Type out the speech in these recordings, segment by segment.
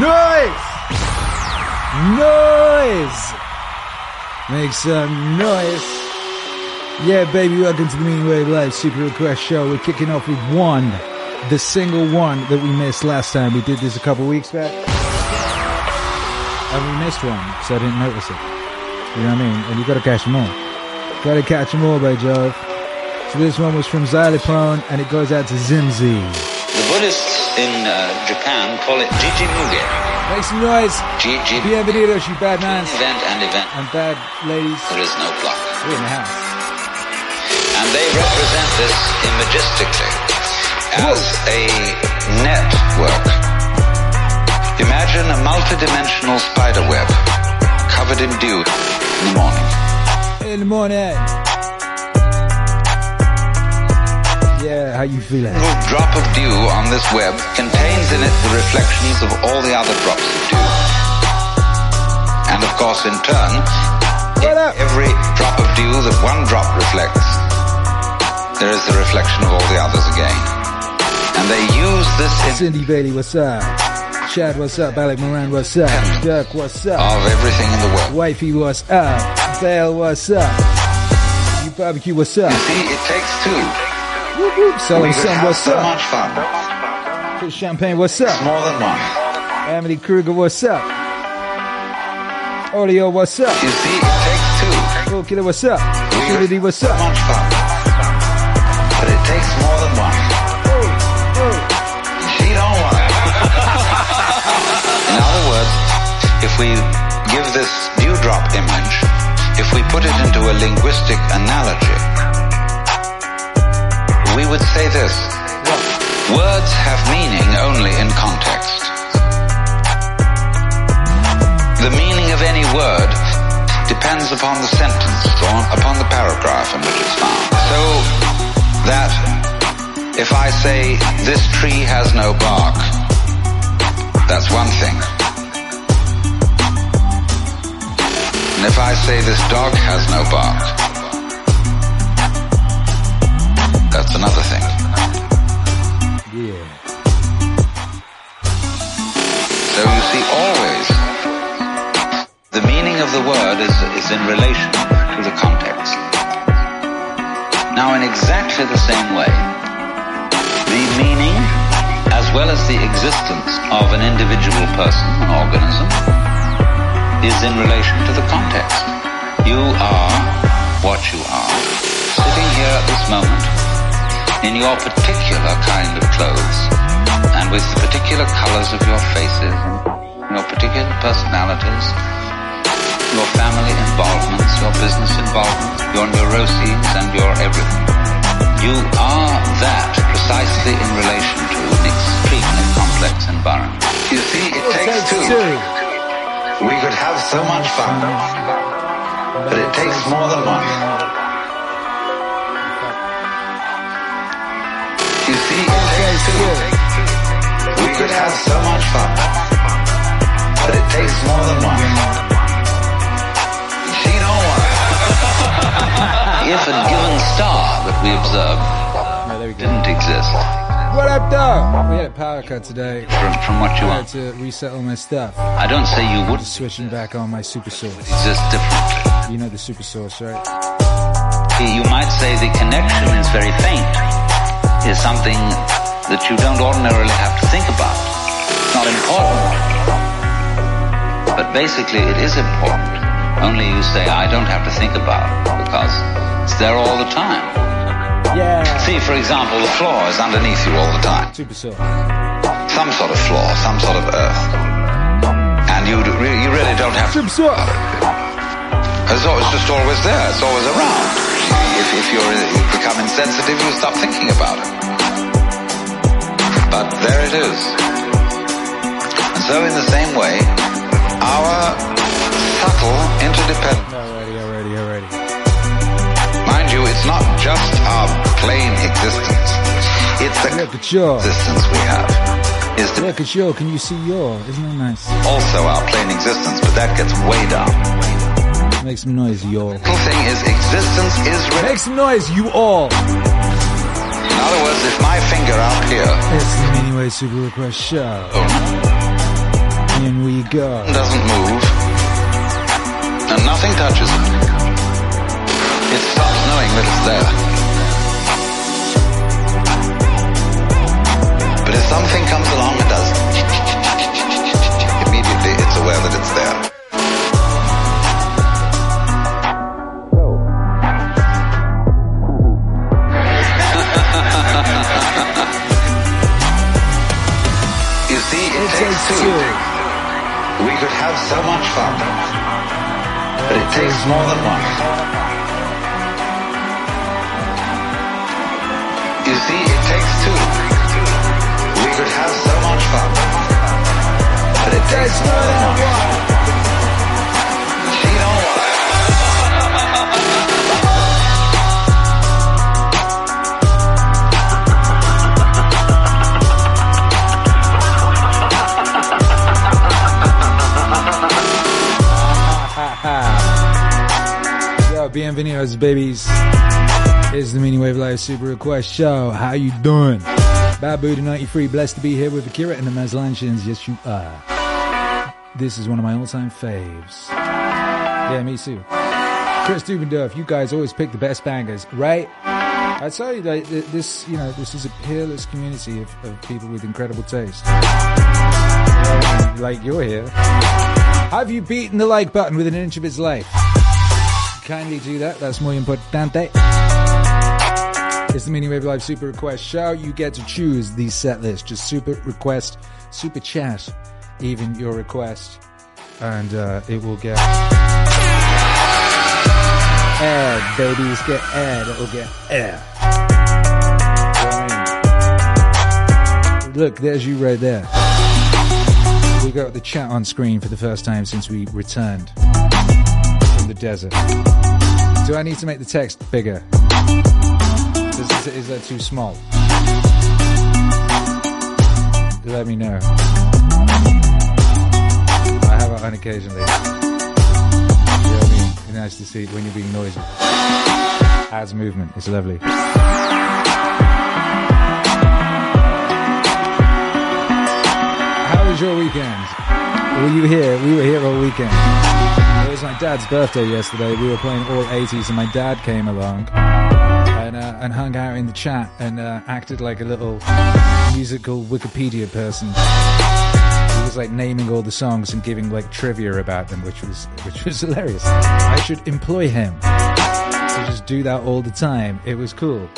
Noise! Noise! Make some noise. Yeah, baby, welcome to the Meaning Wave Live Super Request Show. We're kicking off with one, the single one that we missed last time. We did this a couple weeks back. And we missed one, so I didn't notice it. You know what I mean? And you gotta catch them all. Gotta catch them all, by Jove. So this one was from Xylophone, and it goes out to Zimzi. The Buddhists in uh, Japan call it Jiji Muge. Make some noise. Jiji. Bienvenidos, you bad mans. Event and event. And bad ladies. There is no clock. We're in the house. And they represent this imagistically as a network. Imagine a multidimensional spider web covered in dew in the morning. In the morning. Yeah, how you feeling? A little drop of dew on this web contains in it the reflections of all the other drops of dew. And of course, in turn, in every drop of dew that one drop reflects, there is the reflection of all the others again. And they use this in Cindy Bailey, what's up? Chad, what's up? Alec Moran, what's up? Dirk, what's up? of everything in the world. Wifey, what's up? Bale, what's up? You barbecue, what's up? You see, it takes two. Whoop, whoop. Selling some, what's so up? much fun. Chris Champagne, what's up? More than one. Emily Kruger, what's up? Olio, what's up? You see, it takes two. Cool Killer, what's up? Trinity, what's up? much fun. But it takes more than one. She don't want it. In other words, if we give this dewdrop image, if we put it into a linguistic analogy, we would say this. Words have meaning only in context. The meaning of any word depends upon the sentence or upon the paragraph in which it's found. So that if I say this tree has no bark, that's one thing. And if I say this dog has no bark, that's another thing. Yeah. So you see, always the meaning of the word is, is in relation to the context. Now, in exactly the same way, the meaning as well as the existence of an individual person, an organism, is in relation to the context. You are what you are, sitting here at this moment in your particular kind of clothes and with the particular colors of your faces and your particular personalities, your family involvements, your business involvements, your neuroses and your everything. You are that precisely in relation to an extremely complex environment. You see, it takes two. We could have so much fun, but it takes more than one. Two. We could have so much fun, but it takes more than one. She don't want if a given star that we observed didn't exist, What up, dog? We had a power cut today. from, from what you I had to reset all my stuff. I don't say you would Just switching back on my super source. exist differently. You know the super source, right? You might say the connection is very faint, is something that you don't ordinarily have to think about. It's not important. But basically it is important. Only you say, I don't have to think about it because it's there all the time. Yeah. See, for example, the floor is underneath you all the time. Super source. Some sort of floor, some sort of earth. And you, re- you really don't have to Super source. It's always just always there. It's always around. If, if you're, you become insensitive, you stop thinking about it. But there it is. And so in the same way, our subtle interdependence, Alrighty, alrighty, alrighty. mind you, it's not just our plain existence. It's the Look at your. existence we have. Is the Look at your. Can you see your? Isn't that nice? also our plain existence, but that gets way down. Make some noise, y'all. The thing is, existence is re- Make some noise, you all. In other words, if my finger out here It's the Anyway Super Request Show. Oh. you go. Doesn't move, and nothing touches it. It stops knowing that it's there. But if something comes along and does, immediately it's aware that it's so much fun, but it takes more than one. You see, it takes two. We could have so much fun, but it takes more than one. Bienvenidos, babies. It's the Meaning Wave Live Super Request Show. How you doing? Babu to 93, blessed to be here with Akira and the Mazlanchins. Yes, you are. This is one of my all-time faves. Yeah, me too. Chris Dubendorf, you guys always pick the best bangers, right? I tell you, like, this, you know, this is a peerless community of, of people with incredible taste. Like you're here. Have you beaten the like button within an inch of its life? Kindly do that. That's muy importante. It's the Meaning Wave Live Super Request show. You get to choose the set list. Just super request, super chat, even your request, and uh, it will get aired. Babies get aired. It will get aired. Look, there's you right there. We got the chat on screen for the first time since we returned the desert. Do I need to make the text bigger? Is, is that too small? Let me know. I have it on occasionally. You know what I mean? It's nice to see when you're being noisy. Adds movement. It's lovely. How was your weekend? Were you here? We were here all weekend. Was my dad's birthday yesterday. We were playing all 80s and my dad came along and, uh, and hung out in the chat and uh, acted like a little musical Wikipedia person. He was like naming all the songs and giving like trivia about them, which was which was hilarious. I should employ him to just do that all the time. It was cool.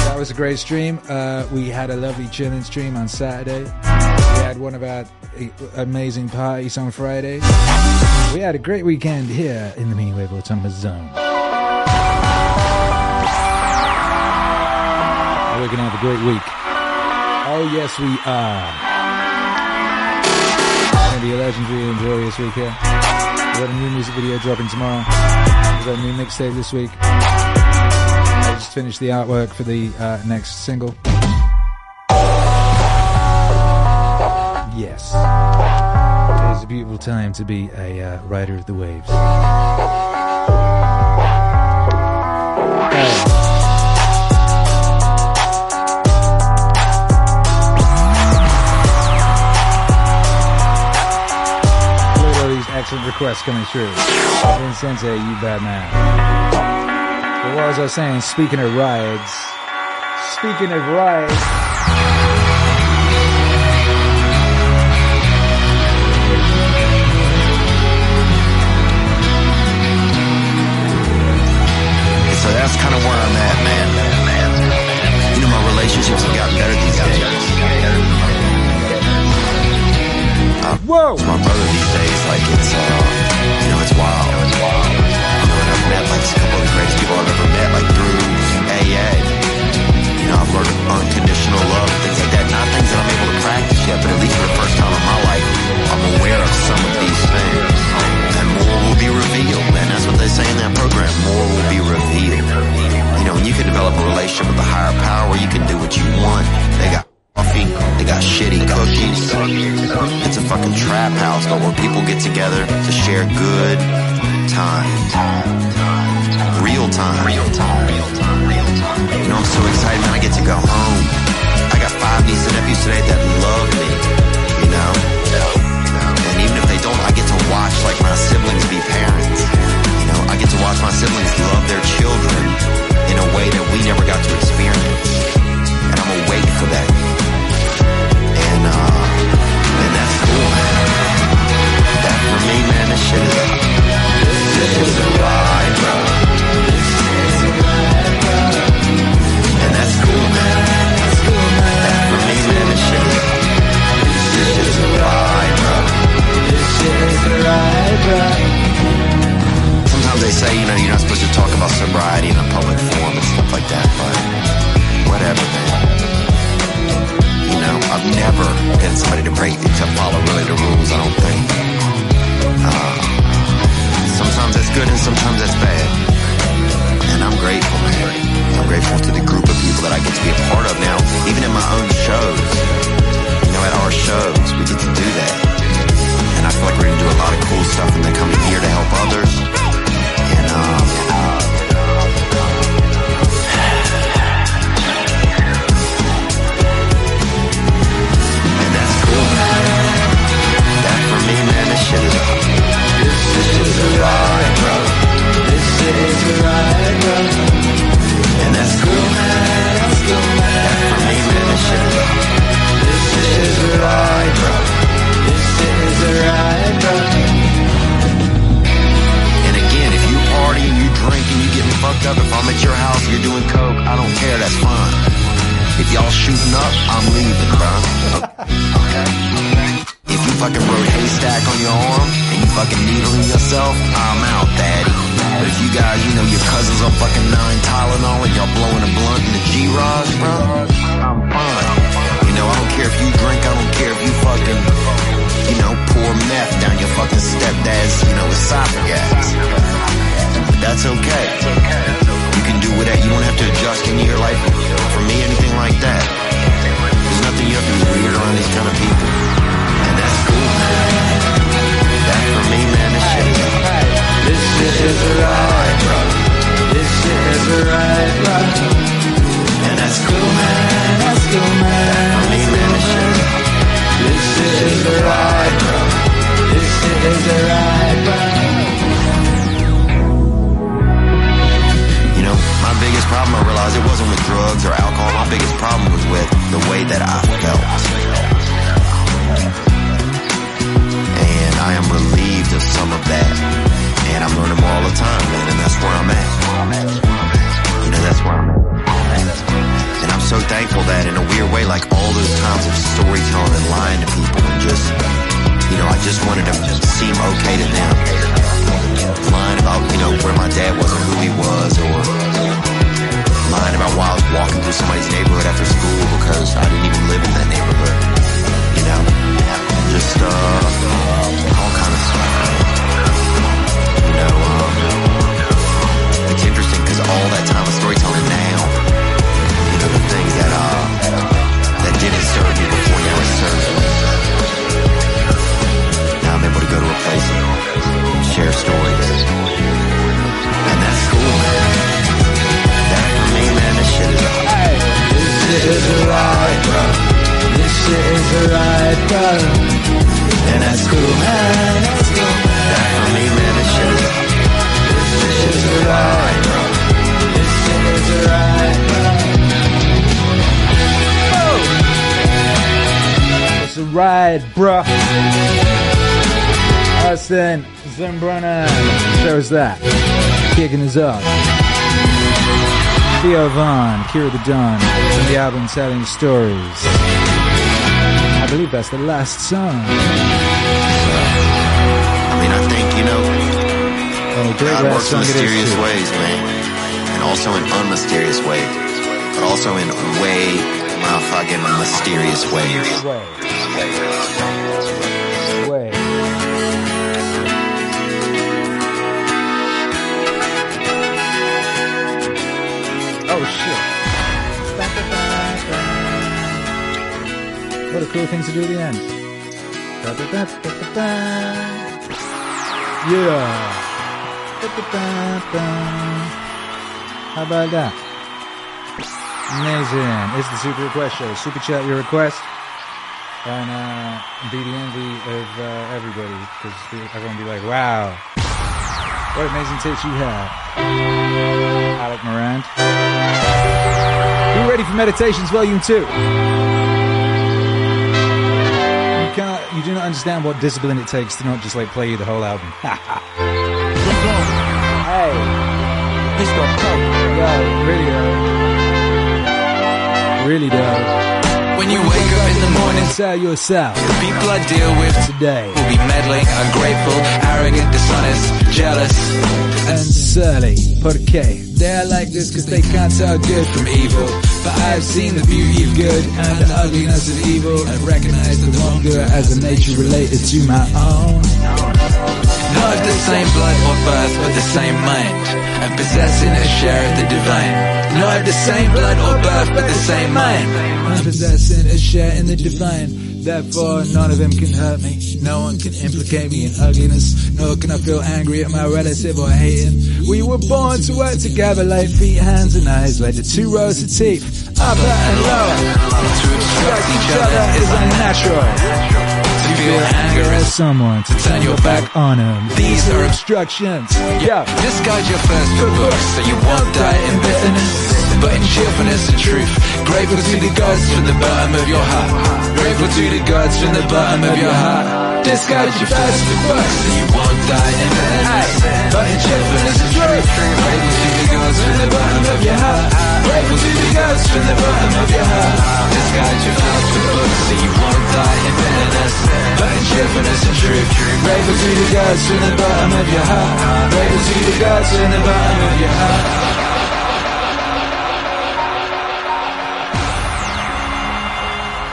That was a great stream. Uh, we had a lovely chilling stream on Saturday. Had one of our uh, amazing parties on Friday. We had a great weekend here in the Meaning Wave Autonomous Zone. We're going to have a great week. Oh, yes, we are. It's going to be a legendary and glorious week here. We got a new music video dropping tomorrow. We got a new mixtape this week. I just finished the artwork for the uh, next single. Yes. It is a beautiful time to be a uh, rider of the waves. Look at all these excellent requests coming through. Sensei, you bad man. But what was I saying? Speaking of rides, speaking of rides, So that's kind of where I'm at, man. You know, my relationships have gotten better these days. whoa! My brother these days, like it's, uh, you know, it's wild. You know, and I've met like a couple of the greatest people I've ever met, like through AA. You know, I've learned unconditional love, things like that. Not things that I'm able to practice yet, but at least for the first time in my life, I'm aware of some of these stay in that program, more will be revealed. You know, you can develop a relationship with a higher power, you can do what you want. They got coffee, they got shitty cookies. It's a fucking trap house where people get together to share good times. Real time. Real time. Real time. Real time. You know, I'm so excited, man. I get to go home. I got five nieces and nephews today that love me. You know? And even if they don't, I get to watch like my siblings be parents. I get to watch my siblings love their children in a way that we never got to experience. And I'm awake for that. And, uh, and that's cool, man. That for me, man, this shit is this is a ride, bro. And that's cool, man. That for me, man, this shit is this is a ride, bro. This is a ride, bro they say, you know, you're not supposed to talk about sobriety in a public forum and stuff like that, but whatever, man. You know, I've never been somebody to break, to follow really the rules, I don't think. Uh, sometimes that's good and sometimes that's bad. And I'm grateful, man. I'm grateful to the group of people that I get to be a part of now, even in my own shows. You know, at our shows, we get to do that. And I feel like we're going to do a lot of cool stuff in the coming year to help others this shit This is right, bro. this, is a ride, bro. And that's cool, man. That for me, man, that shit is off. this shit alone. This is a ride, bro. And you getting fucked up, if I'm at your house, you're doing coke, I don't care. That's fine. If y'all shooting up, I'm leaving, bro. Okay. If you fucking wrote haystack on your arm and you fucking needling yourself, I'm out, daddy. But if you guys, you know, your cousins on fucking nine Tylenol and y'all blowing a blunt in the G-Raj, bro, I'm fine. You know, I don't care if you drink, I don't care if you fucking, you know, pour meth down your fucking stepdad's, you know, esophagus. That's okay. You can do whatever. You don't have to adjust any your life for me, anything like that. There's nothing you have to be weird around these kind of people. And that's cool, man. That for me, man, this shit is This shit is a ride, bro. This shit is a ride, bro. And that's cool, man. That's cool, man. That for me, man, this shit This shit is a ride, bro. This shit is a biggest problem, I realized it wasn't with drugs or alcohol. My biggest problem was with the way that I felt. And I am relieved of some of that. And I'm learning more all the time, man, and that's where I'm at. You know, that's where I'm at. And I'm so thankful that in a weird way, like all those times of storytelling and lying to people and just, you know, I just wanted to seem okay to them. Lying about, you know, where my dad was or who he was or lying about why I was walking through somebody's neighborhood after school because I didn't even live in that neighborhood. You know? Just, uh, all kind of stuff. You know, um, it's interesting because all that time of storytelling now, you know, the things that, uh, that didn't serve me before now it serves me. Now I'm able to go to a place and share stories. And shit is a ride, bro. This shit is a ride, bro. And that's cool, man. That's cool. That for me, man, this shit is This shit is a ride, bro. This shit is a ride, bro. It's a ride, bruh. Us then, Zimbrana shows that. Kicking us up. Theo Von, Akira the Don, from the album Telling Stories. I believe that's the last song. I mean, I think, you know, Oh, great God works in song it is mysterious ways, man. And also in unmysterious ways. But also in way, motherfucking mysterious ways. Way. Way. Oh shit. What a cool thing to do at the end. Yeah. How about that? Amazing. It's the Super Request Show. Super chat your request. And uh, be the envy of uh, everybody. Because everyone be like, wow. What amazing taste you have. Alec Morand. Be ready for Meditations Volume 2. You can't, you do not understand what discipline it takes to not just like play you the whole album. hey. This got coke. Yo, really, though. Really, though. When you wake up up in the morning. Tell yourself The people I deal with today. will be meddling, ungrateful, arrogant, dishonest, jealous, And surly, porque they're like this cause they can't tell good from evil. But I've seen the beauty of good and the ugliness of evil. I've recognized the wrongdoer as a nature related to my own. not of the same blood or birth, but the same mind, and possessing a share of the divine. Not of the same blood or birth, but the same mind. I'm possessing a share in the divine. Therefore, none of them can hurt me. No one can implicate me in ugliness. Nor can I feel angry at my relative or hate him. We were born to work together like feet, hands, and eyes, like the two rows of teeth, upper and lower. To Each other is unnatural. To feel anger As someone to turn your back on them. These are obstructions. Yeah. Discard your thirst for books so you won't die in bitterness, but in cheerfulness and truth. Grateful to the gods from the bottom of your heart. Grateful to the gods from the bottom of your heart. Discard your thirst for books so you won't die in bitterness, but in cheerfulness and truth. Grateful to the gods from the bottom of your heart. Grateful to the gods from the bottom of your heart. Discard your thirst for books so you won't die in bitterness, but in cheerfulness and truth. Grateful to the gods from the bottom of your heart. Grateful to the gods from the bottom of your heart.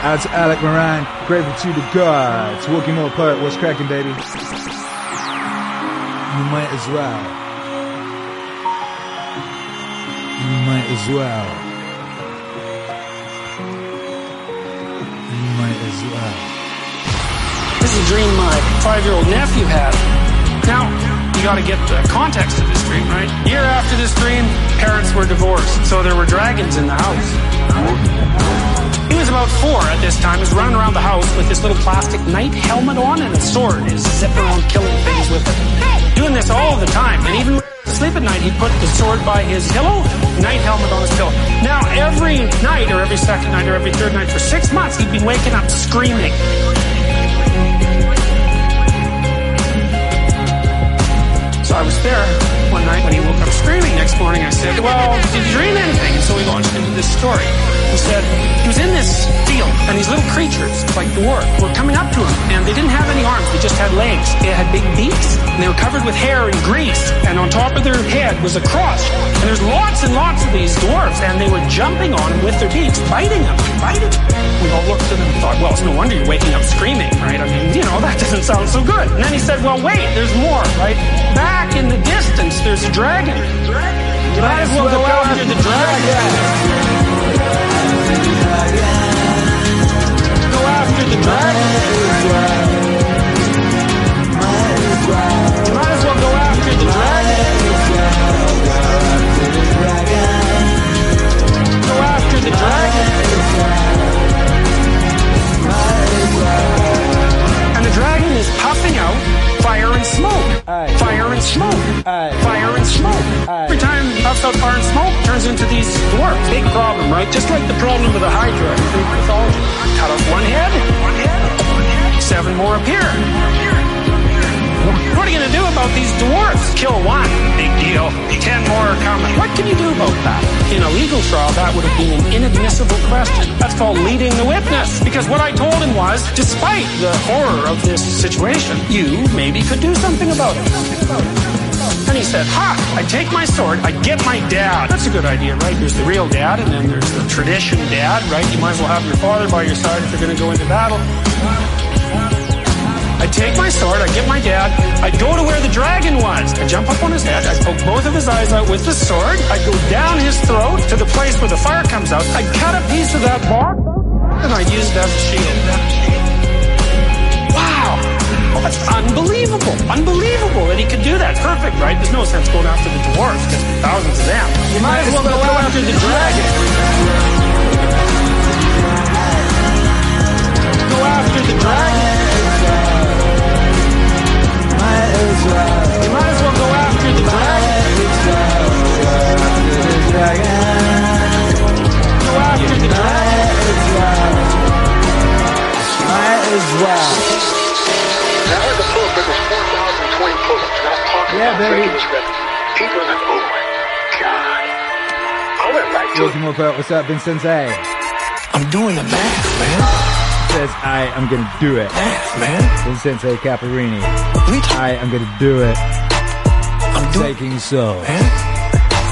To Alec Moran, grateful to the gods. Walking More Poet, what's cracking, baby? You might as well. You might as well. You might as well. This is a dream my five-year-old nephew had. Now, you gotta get the context of this dream, right? Year after this dream, parents were divorced, so there were dragons in the house. He about four at this time. He was running around the house with this little plastic knight helmet on and a sword. And He's zipping around killing things with it. Doing this all the time. And even sleep at night, he'd put the sword by his pillow, knight helmet on his pillow. Now, every night, or every second night, or every third night for six months, he'd been waking up screaming. So I was there one night when he woke up screaming. Next morning I said, well, did you dream anything? And so we launched into this story. He said, he was in this field and these little creatures, like dwarf, were coming up to him and they didn't have any arms. They just had legs. They had big beaks and they were covered with hair and grease and on top of their head was a cross. And there's lots and lots of these dwarfs and they were jumping on him with their beaks, biting him, biting him. We all looked at him and thought, well, it's no wonder you're waking up screaming, right? I mean, you know, that doesn't sound so good. And then he said, well, wait, there's more, right? Back in the distance, a dragon. You might as well go after the dragon. Go after the dragon. You might as well go after the dragon. Go after the dragon. Is puffing out fire and smoke. Aye. Fire and smoke. Aye. Fire and smoke. Aye. Every time he puffs out fire and smoke, turns into these dwarfs. Big problem, right? Just like the problem with the Hydra in mythology. Cut off one head, one head, seven more appear. What are you going to do about these dwarfs? Kill one, big deal. Ten more are coming. What can you do about that? In a legal trial, that would have been an inadmissible question. That's called leading the witness. Because what I told him was, despite the horror of this situation, you maybe could do something about it. And he said, Ha! I take my sword, I get my dad. That's a good idea, right? There's the real dad, and then there's the tradition dad, right? You might as well have your father by your side if you're going to go into battle. I take my sword, I get my dad, I go to where the dragon was. I jump up on his head, I poke both of his eyes out with the sword, I go down his throat to the place where the fire comes out, I cut a piece of that bark, and I use it as a shield. Wow! That's unbelievable. Unbelievable that he could do that. Perfect, right? There's no sense going after the dwarves because there's thousands of them. You might as well go after the dragon. Go after the dragon. You might as well go after the dragon. Go after the dragon. Might as well. The was 4,020 pull-ups. Talking Yeah, about baby. People are like, oh my God. To Walking what's up, Vincent? I'm doing the math, man. Says, I am gonna do it. Math, man. Then Sensei Caparini, What are you I am gonna do it. I'm doing Taking so. man.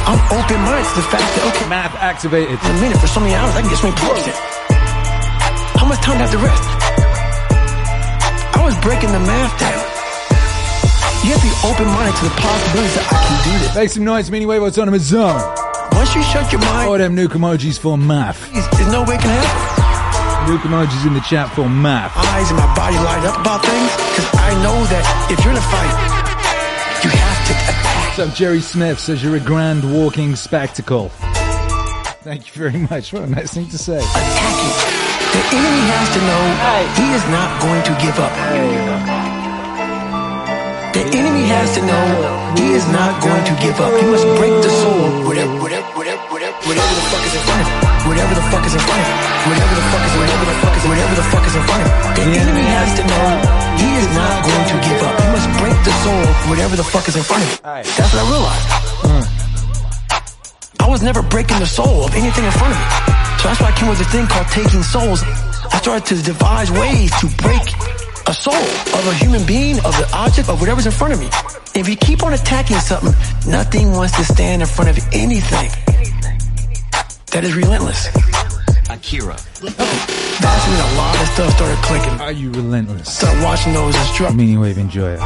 I'm open-minded to the fact that, okay, Math activated. in a minute, for so many hours, I can get so many pull-ups in. How much time do I have to rest? I was breaking the math down. You have to be open-minded to the possibilities that I can do this. Make some noise, Meaning Wave Autonomous Zone. Once you shut your mind, All them nuke emojis for math. there's there's no way it can happen. Nuke emojis in the chat for math. Eyes and my body light up about things because I know that if you're in a fight, you have to attack. What's up, Jerry Smith says you're a grand walking spectacle. Thank you very much. What a nice thing to say. Attacking. The enemy has to know he is not going to give up. The enemy has to know he is not going to give up. He must break the soul. Whatever, whatever, whatever, whatever, whatever the fuck is in front of him. Whatever the fuck is in front of him. Whatever the fuck is, whatever the fuck is, whatever the fuck is in front of him. The enemy has to know he is not going to give up. He must break the soul. Whatever the fuck is in front of him. That's what I realized. I was never breaking the soul of anything in front of me. So that's why I came with a thing called taking souls. I started to devise ways to break a soul of a human being, of the object, of whatever's in front of me. If you keep on attacking something, nothing wants to stand in front of anything. That is relentless. Akira. That's when a lot of stuff started clicking. Are you relentless? Start watching those instruct. Meaning Wave enjoyer.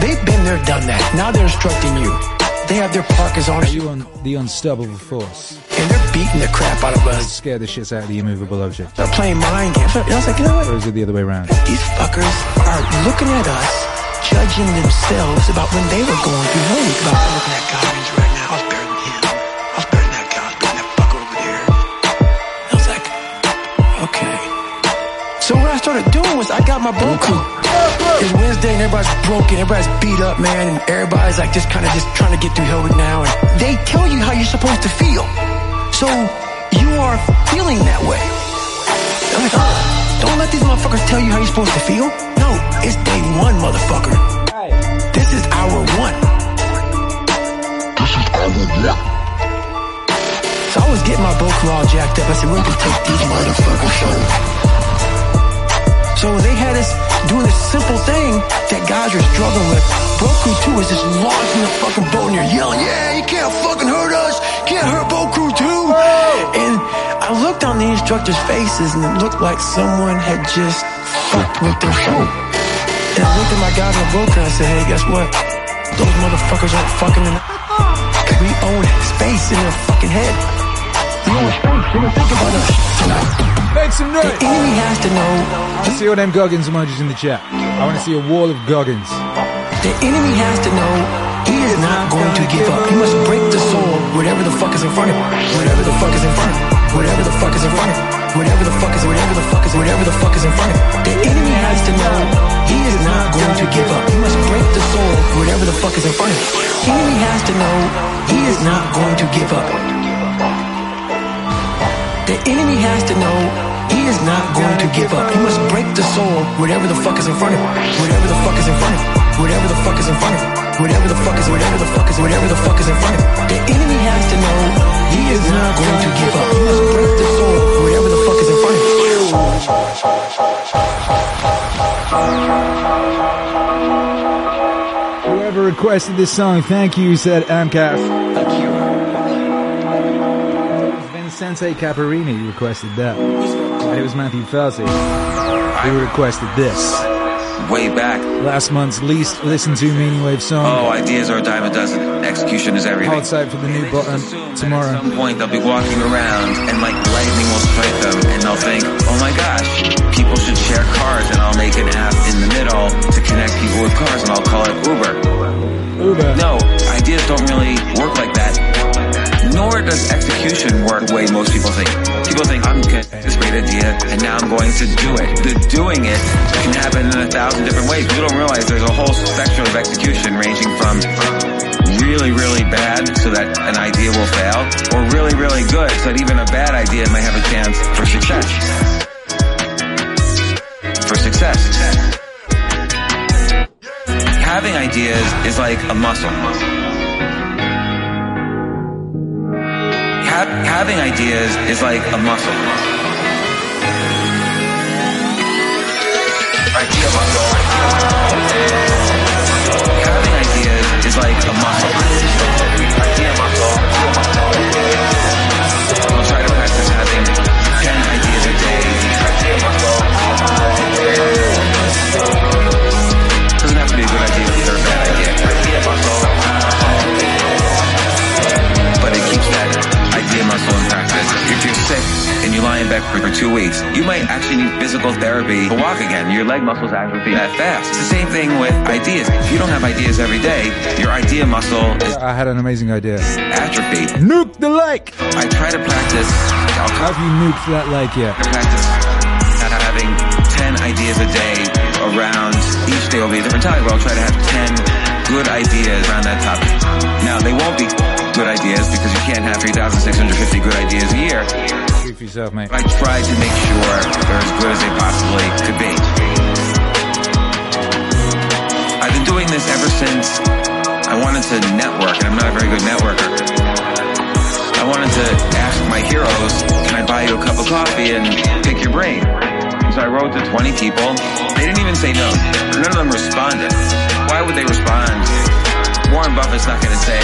They've been there, done that. Now they're instructing you. They have their parkers on Are you on the unstoppable force? and they're beating the crap out of us. Scare the shit out of the immovable object. They're playing mind games. I was like, you know what? Or is it the other way around? These fuckers are looking at us, judging themselves about when they were going through hell. About I'm looking at Goggins right now. I was better than him. I was better than that guy. I was better than that fucker over there. I was like, okay. So what I started doing was I got my boat crew. It's Wednesday and everybody's broken, everybody's beat up, man, and everybody's like just kind of just trying to get through Hell Week now. And they tell you how you're supposed to feel. So you are feeling that way. I'm like, oh, don't let these motherfuckers tell you how you're supposed to feel. No, it's day one, motherfucker. This is hour one. So I was getting my boat crew all jacked up. I said, we're gonna take these motherfuckers home. So they had us doing this simple thing that guys are struggling with. boat crew 2 is just lost in the fucking boat and you're yelling, yeah, you can't fucking hurt us. Can't hurt boat crew 2. And I looked on the instructors' faces and it looked like someone had just fucked with their soul. And I looked at my guys in the boat and I said, hey, guess what? Those motherfuckers aren't fucking in the... We own space in their fucking head. We own space. They don't think about us tonight. Make some The noise! enemy has to know I see all them Goggins emojis in the chat. I want to see a wall of Goggins. The enemy has to know he is not going to give up. He must break the soul, whatever the fuck is in front of him. Whatever the fuck is in front of him. Whatever the fuck is in front of him. Whatever the fuck is, whatever the fuck is, whatever the fuck is in front of him. The enemy has to know he is not going to give up. He must break the soul, whatever the fuck is in front of him. The enemy has to know he is not going to give up. The enemy has to know he is not going to give up. He must break the soul, whatever the fuck is in front of him. Whatever the fuck is in front of him. Whatever the fuck is in front of him. Whatever the fuck is, whatever the fuck is, whatever the fuck is in front of him. The enemy has to know he is not going to give up. He must break the soul, whatever the fuck is in front of him. Whoever requested this song, thank you, said Amcast. Vincente Caparini requested that. And it was Matthew Felsi who requested this. Way back. Last month's least listened to Meaning Wave song. Oh, ideas are a dime a dozen. Execution is everything. Hard side for the new button tomorrow. At some point, they'll be walking around and like lightning will strike them, and they'll think, "Oh my gosh, people should share cars," and I'll make an app in the middle to connect people with cars, and I'll call it Uber. Uber. No, ideas don't really work like that. Nor does execution work the way most people think. People think, I'm going to this great idea, and now I'm going to do it. The doing it can happen in a thousand different ways. You don't realize there's a whole spectrum of execution ranging from really, really bad so that an idea will fail, or really, really good so that even a bad idea might have a chance for success. For success. Having ideas is like a muscle ha- having ideas is like a muscle. Idea muscle. Having ideas is like a muscle. Idea muscle. Idea muscle. Weeks. You might actually need physical therapy to walk again. Your leg muscles atrophy that fast. It's the same thing with ideas. If you don't have ideas every day, your idea muscle is I had an amazing idea. atrophy. Nuke the lake. I try to practice. I'll Have you nuked that lake yet? practice having 10 ideas a day around each day will be a different topic, but I'll try to have 10 good ideas around that topic. Now, they won't be good ideas because you can't have 3,650 good ideas a year. Yourself, mate. I try to make sure they're as good as they possibly could be. I've been doing this ever since I wanted to network, and I'm not a very good networker. I wanted to ask my heroes, can I buy you a cup of coffee and pick your brain? So I wrote to 20 people. They didn't even say no. None of them responded. Why would they respond? Warren Buffett's not going to say,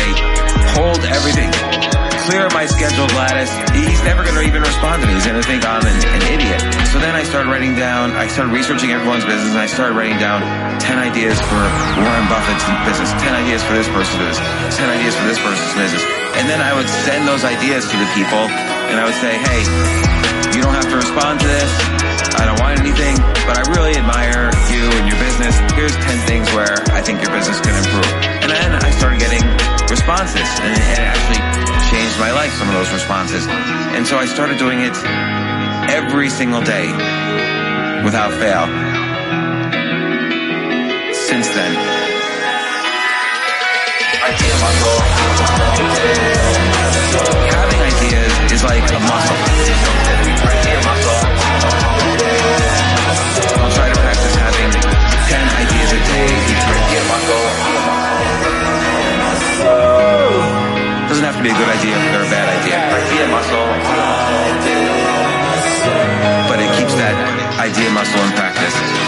hold everything. Clear my schedule, Gladys. He's never going to even respond to me. He's going to think I'm an, an idiot. So then I started writing down, I started researching everyone's business, and I started writing down 10 ideas for Warren Buffett's business, 10 ideas for this person's business, 10 ideas for this person's business. And then I would send those ideas to the people, and I would say, hey, you don't have to respond to this. I don't want anything, but I really admire you and your business. Here's 10 things where I think your business can improve. And then I started getting responses, and it actually changed my life, some of those responses. And so I started doing it every single day without fail. Since then. Having ideas is like a muscle. I'll try to practice having 10 ideas a day. Be a good idea or a bad idea. Idea muscle. But it keeps that idea muscle in practice.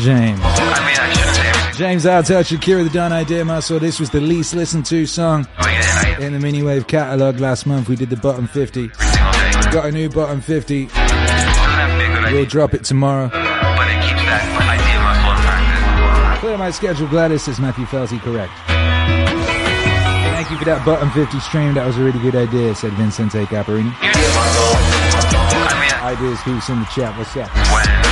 James. I mean, I shouldn't say everything. James Shakira the Don Idea Muscle. This was the least listened to song oh, I in the Meaningwave catalog last month. We did the bottom 50. single day. Got a new bottom 50. Doesn't have to be a good We'll drop it tomorrow. but it keeps that idea muscle in practice. Clear my schedule, Gladys, says Matthew Felty, correct. Thank you for that bottom 50 stream. That was a really good idea, said Vincente Caparini. Ideas, who's in the chat? What's up?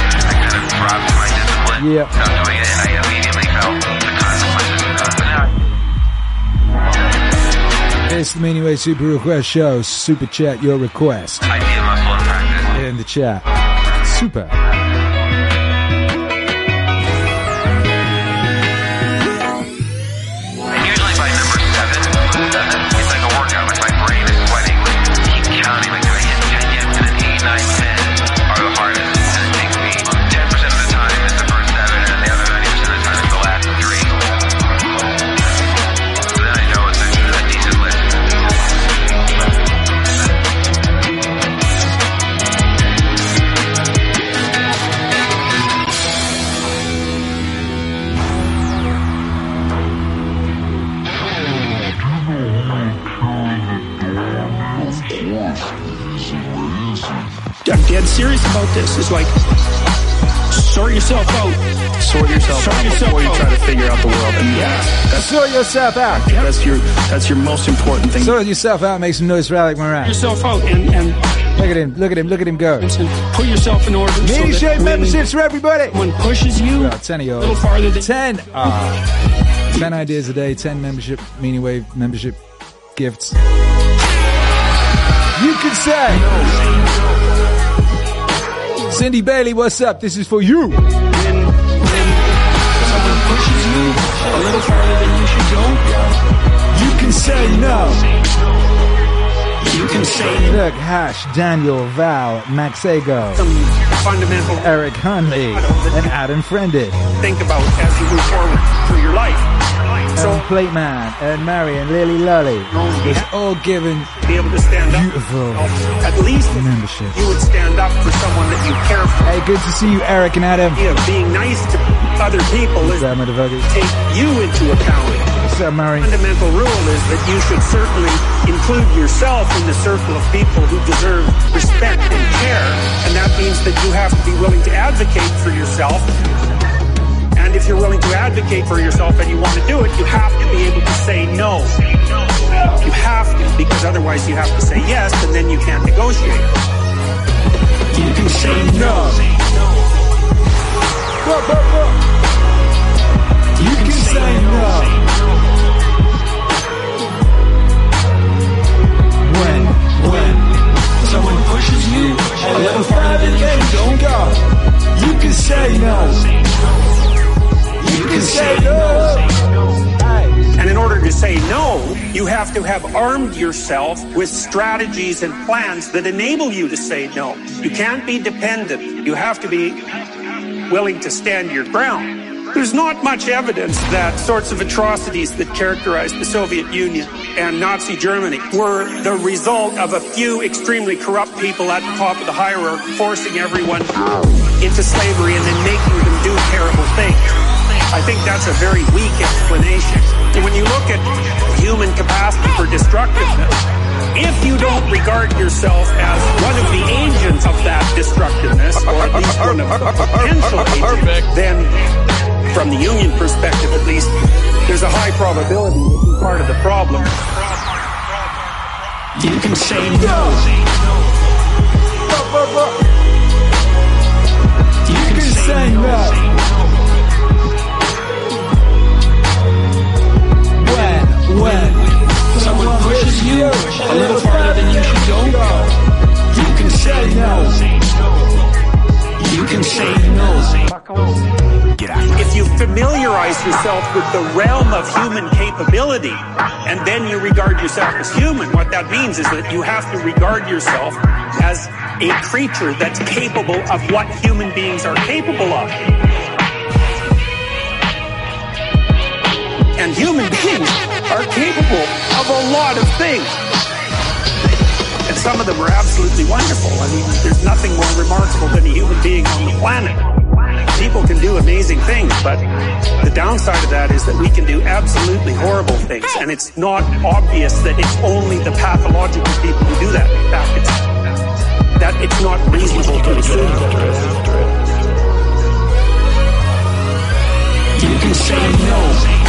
Yeah. stopped doing it, and I immediately the consequences of that. But now, It's the Meaningwave Super Request Show. Super chat your request idea muscle in practice. in the chat. Super. Dead serious about this. It's like sort yourself out. Sort yourself Sort out yourself before you out. try to figure out the world. And Yeah. that's Sort yourself out. that's your that's your most important thing. Sort yourself out. Make some noise for Alec Moran. yourself out and, and, Look at him. Look at him. Look at him go. and put yourself in order. so Mini that shape memberships for everybody. One pushes you Well, 10 of a little farther than 10. Ah. 10 ideas a day, 10 membership, Meaning Wave membership gifts. You can say, Cindy Bailey, what's up? This is for you. when, when you a little farther than you should go. You can say no. You can say Look, Hash, Daniel, Val, Max Ego, Eric Hunley, and Adam Friended. think about as you move forward through your life. So Plate Man and Marion, Lily Lully It's all given be able to stand up. beautiful At least membership. you would stand up for someone that you care for. Hey, good to see you, Eric and Adam. being nice to other people is motherfuckers? take you into account. What's up, Mary? Fundamental rule is that you should certainly include yourself in the circle of people who deserve respect and care, and that means that you have to be willing to advocate for yourself. And if you're willing to advocate for yourself and you want to do it, you have to be able to say no. You have to, because otherwise you have to say yes, and then you can't negotiate. You can say no. You can say no. When, when someone pushes you a little farther than you should go, you can say no. You can say no. And in order to say no, you have to have armed yourself with strategies and plans that enable you to say no. You can't be dependent. You have to be willing to stand your ground. There's not much evidence that sorts of atrocities that characterized the Soviet Union and Nazi Germany were the result of a few extremely corrupt people at the top of the hierarchy forcing everyone into slavery and then making them do terrible things. I think that's a very weak explanation. When you look at human capacity for destructiveness, if you don't regard yourself as one of the agents of that destructiveness, or at least one of the potential agents, then from the Jungian perspective at least, there's a high probability that you're part of the problem. You can say no. You can say no. When, someone pushes you a little farther than you should go, you can say no. You can say no. If you familiarize yourself with the realm of human capability and then you regard yourself as human, what that means is that you have to regard yourself as a creature that's capable of what human beings are capable of. And human beings are capable of a lot of things. And some of them are absolutely wonderful. I mean, there's nothing more remarkable than a human being on the planet. People can do amazing things, but the downside of that is that we can do absolutely horrible things. And it's not obvious that it's only the pathological people who do that. In fact, it's, that it's not reasonable to assume. You can say no.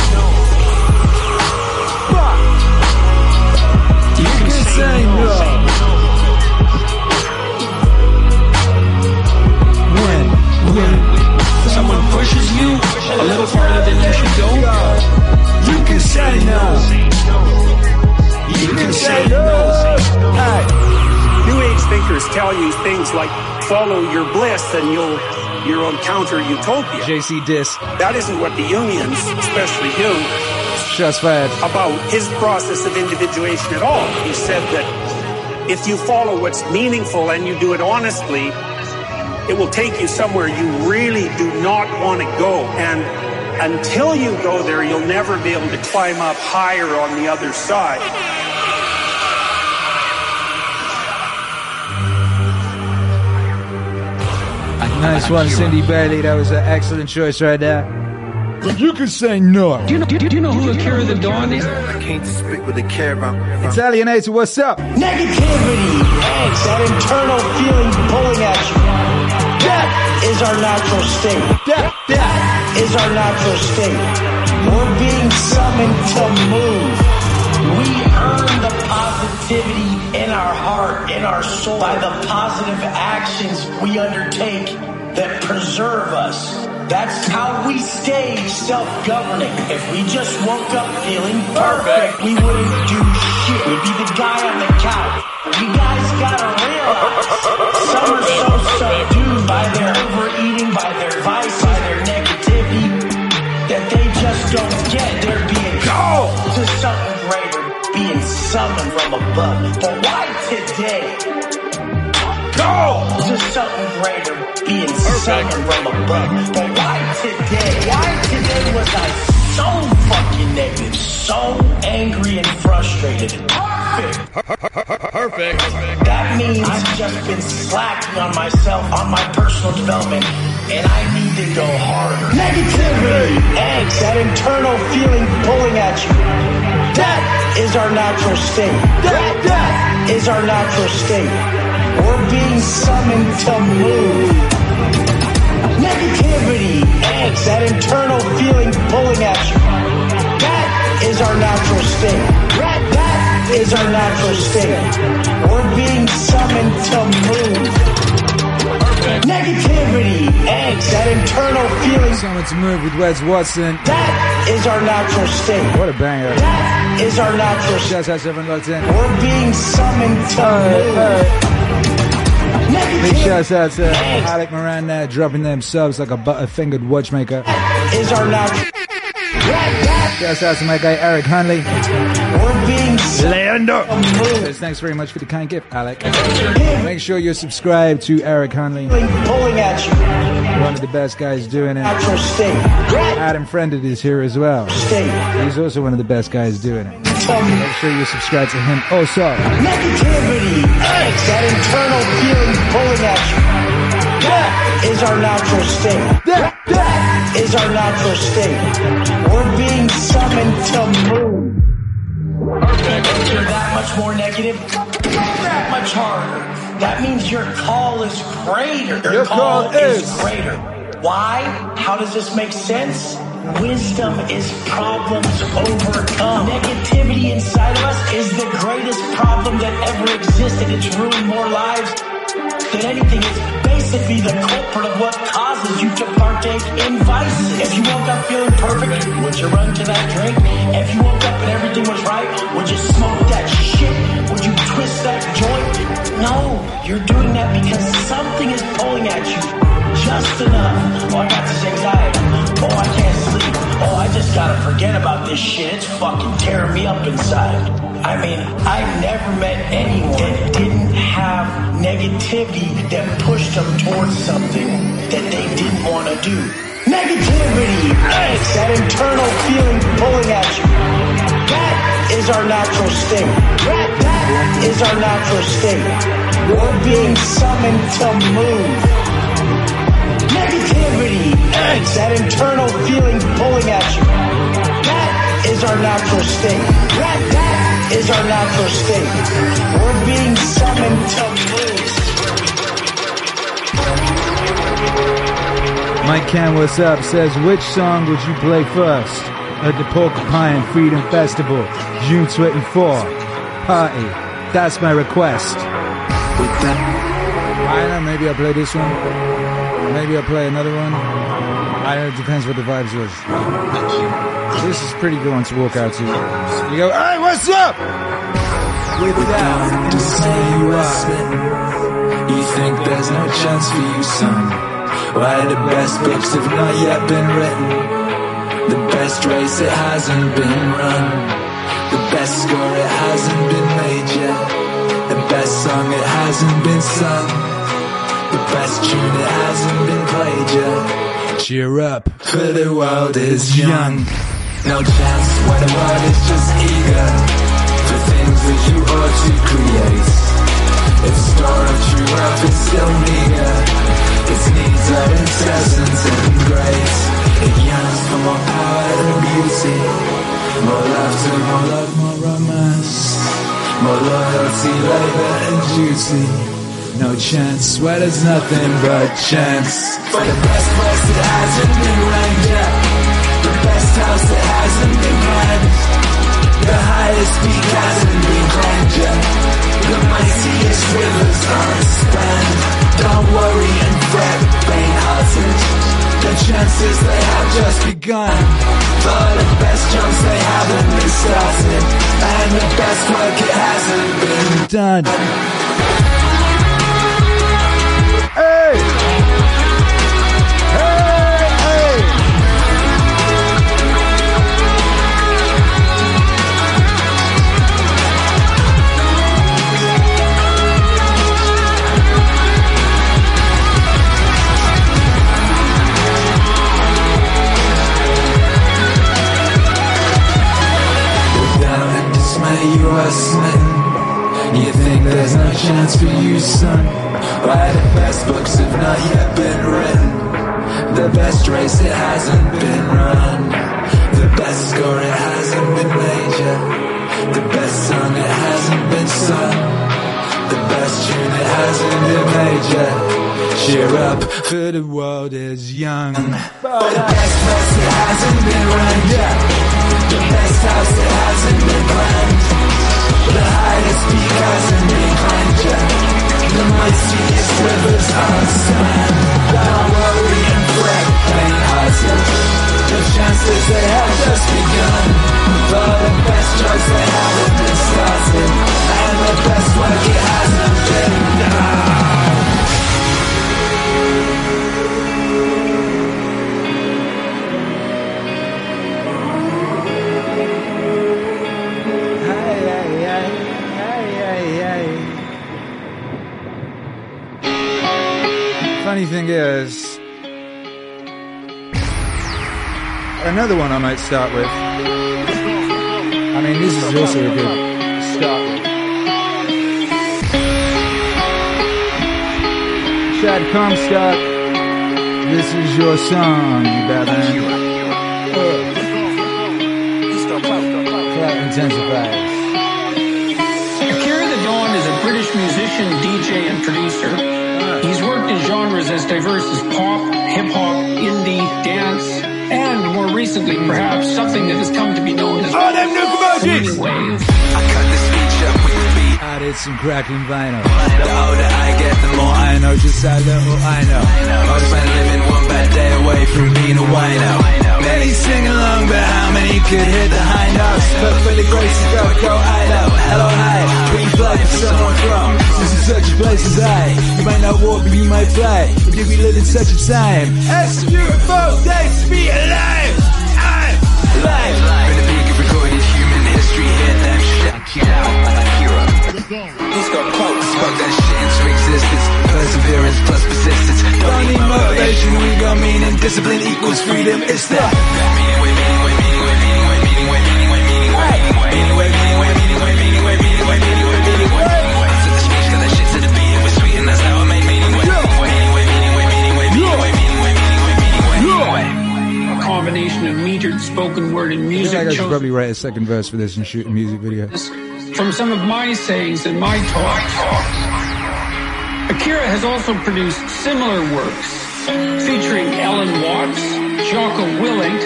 You can say no. When, when someone pushes you a little farther than you should go, you can say no. You can say no. Hey. New Age thinkers tell you things like follow your bliss and you'll you'll encounter utopia. JC Dis, That isn't what the Jungians, especially Jung, shots fired. about his process of individuation at all. He said that if you follow what's meaningful and you do it honestly, it will take you somewhere you really do not want to go. And until you go there, you'll never be able to climb up higher on the other side. Nice one, Cindy Bailey. That was an excellent choice right there. You can say no. Do you know, do, you know who Akira the Don is? I can't speak what they care about. It's Alienator. What's up? Negativity, angst, that internal feeling pulling at you. Death is our natural state. Death, death is our natural state. We're being summoned to move. We earn the positivity in our heart, in our soul, by the positive actions we undertake that preserve us. That's how we stay self-governing. If we just woke up feeling perfect, we wouldn't do shit. We'd be the guy on the couch. You guys gotta realize some are so subdued by their overeating, by their vice, by their negativity, that they just don't get they're being called to something greater, being summoned from above. But why today? Go to something greater, being summoned from above. But why today? Why today was I so fucking negative, so angry and frustrated. Perfect. Perfect. That means I've just been slacking on myself, on my personal development, and I need to go harder. Negativity, angst, that internal feeling pulling at you. That is our natural state. That, that is our natural state. We're being summoned to move. Negativity, angst, that internal feeling pulling at you. That is our natural state. That, that is our natural state. We're being summoned to move. Negativity, angst, that internal feeling. Summoned to move with Wes Watson. That is our natural state. What a banger. That is our natural state. Shouts out to everyone locked in. We're being summoned to move. Big shouts out to Alec Miranda dropping them subs like a butter-fingered watchmaker. Is our natural. Shouts out to my guy Eric Hanley. We're Leander. Says, Thanks very much for the kind gift, Alec. Make sure you're subscribed to Eric Hanley. pulling at you. One of the best guys doing it. Adam Friended is here as well. He's also one of the best guys doing it. Make sure you subscribe to him also. Negativity, angst, that internal feeling pulling at you. That is our natural state. That, that is our natural state. We're being summoned to move. If you're that much more negative, that much harder. That means your call is greater. Your, Your call is- greater. Why? How does this make sense? Wisdom is problems overcome. Negativity inside of us is the greatest problem that ever existed. It's ruined more lives than anything. is basically the culprit of what causes you to partake in vices. If you woke up feeling perfect, would you run to that drink? If you woke up and everything was right, would you smoke that shit? Would you twist that joint? No, you're doing that because something is pulling at you just enough. Oh, I got this anxiety. Oh, I can't sleep. Oh, I just gotta forget about this shit. It's fucking tearing me up inside. I mean, I've never met anyone that didn't have negativity that pushed them towards something that they didn't want to do. Negativity, angst, that internal feeling pulling at you. That is our natural state. That, that is our natural state. We're being summoned to move. Negativity, that internal feeling pulling at you. That is our natural state. That, that is our natural state. We're being summoned to move. Mike Cam, what's up? Says, which song would you play first at the Porcupine Freedom Festival, June 24? Party. That's my request. I know, maybe I'll play this one. Maybe I'll play another one. I don't know, it depends what the vibes was. This is pretty good one to walk out to. You go, hey, what's up? Without to say you are You think there's no chance for you, son Why the best books have not yet been written The best race it hasn't been run The best score it hasn't been made yet The best song it hasn't been sung best tune it hasn't been played yet. Cheer up. For the world is young. No chance when the world is just eager For things that you ought to create. Its store of true wealth is still meager Its needs are incessant and great. It yearns for more power and beauty More laughter, more love, more romance More loyalty, labor and duty No chance. Where there's nothing but chance. For the best place that hasn't been ranked yet The best house that hasn't been planned The highest peak hasn't been climbed yet The mightiest rivers aren't spanned Don't worry and fret, faint-hearted The chances they have just begun. For the best jumps they haven't been started. And the best work it hasn't been done. Are smitten. You think there's no chance for you, son? Why the best books have not yet been written? The best race it hasn't been run. The best score it hasn't been major. The best song it hasn't been sung. The best tune it hasn't been major. Cheer up, for the world is young. The best bus it hasn't been run yet. Best house it hasn't been planned. The highest peak hasn't been climbed yet. The mightiest rivers are sand. Don't worry and fret, faint-hearted. The chances they have just begun. For the best jokes they haven't been started. And the best work it hasn't been done. Funny thing is, another one I might start with. I mean, this is also a good start. Chad Comstock, this is your song, you Batman. Clout intensifies. Akira the Don is a British musician, DJ, and producer. He's worked in genres as diverse as pop, hip hop, indie, dance, and more recently, perhaps something that has come to be known as Oh, them new emojis! The beat. I did some crackling vinyl. The older I get, the more I know just how little I know. Most men living one bad day away from being a wino. Many sing along, but how many could hit the high notes? But for the grace of God, go I know. Hello, hi. You fly for someone from? This is such a place as I. You might not walk, but you might fly. If you be living such a time. As UFO days to be alive. I'm alive. Been the peak of recorded human history. Hit that shit. Akira. He's got quotes. Spoke that shit into existence. Perseverance plus persistence. Don't need motivation. We got meaning. Discipline equals freedom. It's that. Meaning way, way, way, way, way, way, way. Way, way, way, way, way, way, way. I I combination of metered spoken word and I feel music like I should probably write a second verse for this and shoot a music video. From some of my sayings and my talks. Akira has also produced similar works featuring Alan Watts, Jocko Willink,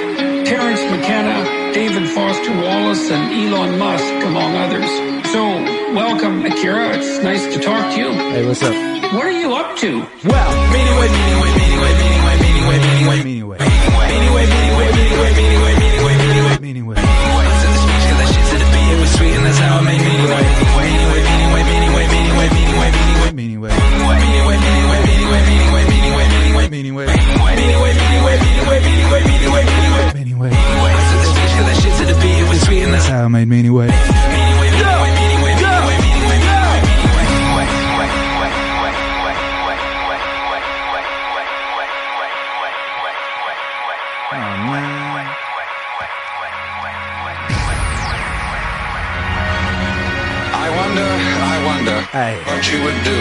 Terence McKenna, David Foster Wallace, and Elon Musk, among others. So, welcome, Akira. It's nice to talk to you. Hey, what's up? What are you up to? Well, meaning way, meaning way, meaning way, meaning way, way, way, way. Wonder, I wonder Hey. what you would do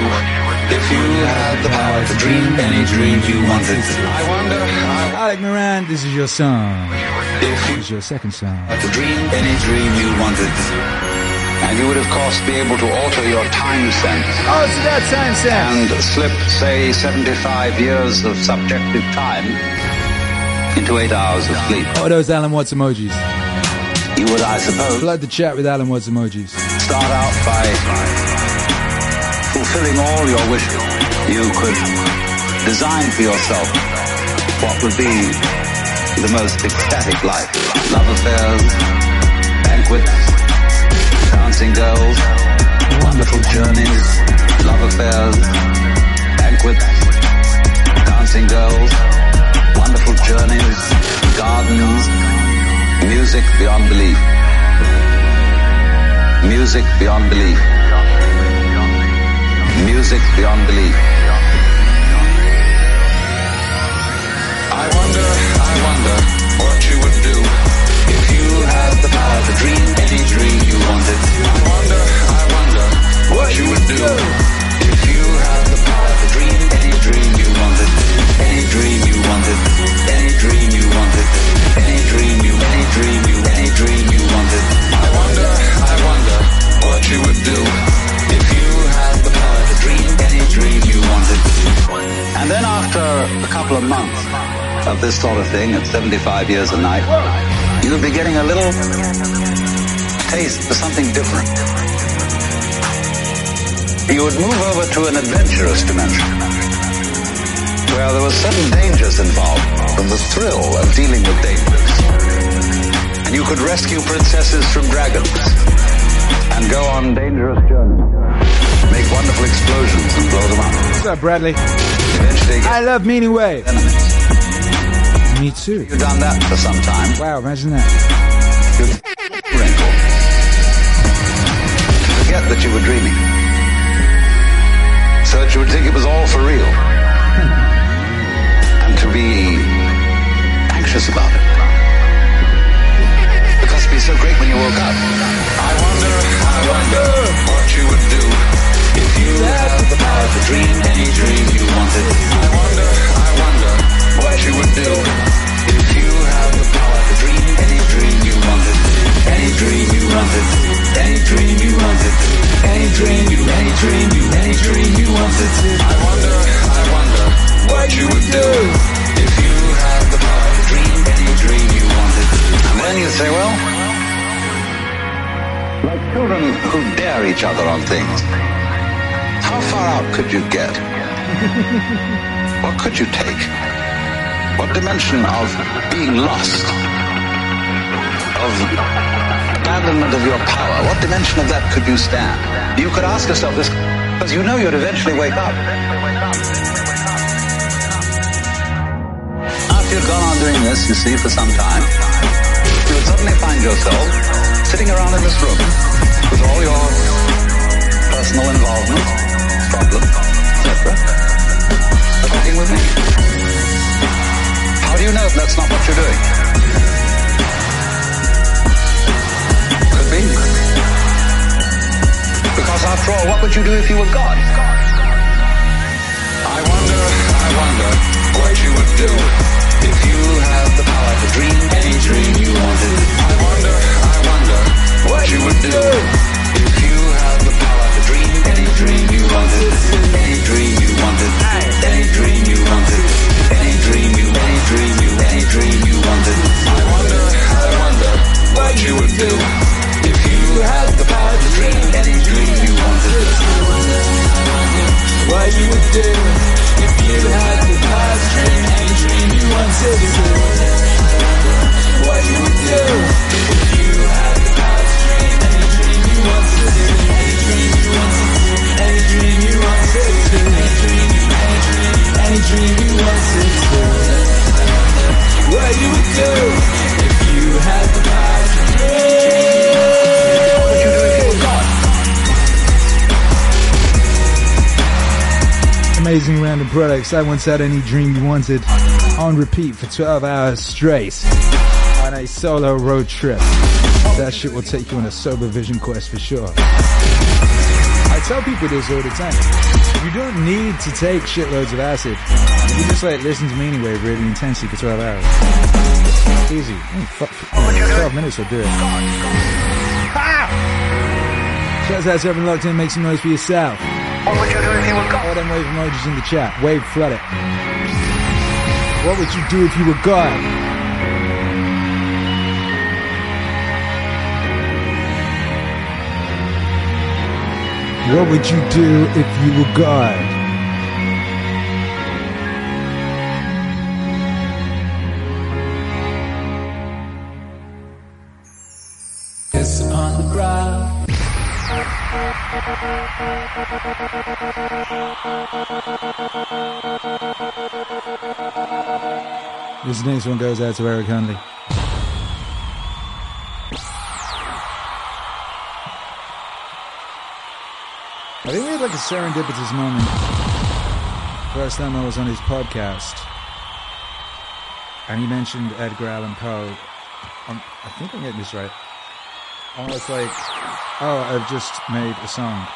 if you had the power to dream any dream you wanted. I wonder, I Alec Moran, this is your song. Wonder This is your second song. had to dream any dream you wanted. And you would, of course, be able to alter your time sense Oh, it's that time sense. and slip, say, 75 years of subjective time into eight hours of sleep. Oh, those Alan Watts emojis. You would, I suppose, Flood the chat with Alan Watts emojis. start out by fulfilling all your wishes. You could design for yourself what would be the most ecstatic life. Love affairs, banquets, dancing girls, wonderful journeys, love affairs, banquets, dancing girls, wonderful journeys, gardens, music beyond belief. Music beyond belief. Music beyond belief. dream, any dream you wanted. I wonder, I wonder what you would do if you had the power to dream any dream you wanted. Any dream you wanted. Any dream you wanted. Any dream you, any dream you, any dream you wanted. I wonder, I wonder what you would do if you had the power to dream any dream you wanted. And then after a couple of months of this sort of thing at 75 years a night, you'll be getting a little taste for something different. You would move over to an adventurous dimension where there were certain dangers involved and the thrill of dealing with dangers. And you could rescue princesses from dragons and go on dangerous journeys, make wonderful explosions and blow them up. What's up, Bradley? Eventually, I love Meaning Wave. enemies. Me too. You've done that for some time. Wow, imagine that. You'd To that you were dreaming. So that you would think it was all for real. and to be anxious about it. Because it'd be so great when you woke up. I wonder, I wonder what you would do if you had the power to dream any dream you wanted. I wonder, I wonder what you would do if you had the power to dream any dream. Any dream you wanted. Any dream you wanted. Any dream you, any dream you, any dream you wanted. I wonder, I wonder what you would do if you had the power to dream any dream you wanted. And then you say, well, like children who dare each other on things, how far out could you get? what could you take? What dimension of being lost, of abandonment of your power, what dimension of that could you stand? You could ask yourself this because you know you'd eventually wake up. After you'd gone on doing this, you see, for some time, you would suddenly find yourself sitting around in this room with all your personal involvement, problems, etc., talking with me. How do you know that's not what you're doing? Be. Because after all, what would you do if you were God? I wonder, I wonder what you would do if you had the power to dream any dream you wanted. I wonder, I wonder what you would do if you had the power to dream any dream you wanted. Any dream you wanted. Any dream you wanted. Any dream you, any dream you, any dream you wanted. I wonder, I wonder what you would do had the power to dream any you wanted. What you would do if you had the power to dream any dream you wanted. To, what you would do if you had the power to dream any dream you wanted. To do. Any dream you wanted. to, Any dream you wanted. Any dream, any dream, any dream you wanted. To, what you would do if you had the power Amazing random products. I once had any dream you wanted on repeat for 12 hours straight on a solo road trip. That shit will take you on a sober vision quest for sure. I tell people this all the time. You don't need to take shitloads of acid. You just like listen to me anyway really intensely for 12 hours. Easy. Mm, fuck, 12 minutes will do it. Shouts out to everyone locked in. Make some noise for yourself. What would you do if you were All them wave emojis in the chat. Wave flood it. What would you do if you were God? What would you do if you were God? This next one goes out to Eric Hunley. I think we had like a serendipitous moment. First time I was on his podcast, and he mentioned Edgar Allan Poe. Um, I think I'm getting this right. I was like, "Oh, I've just made a song."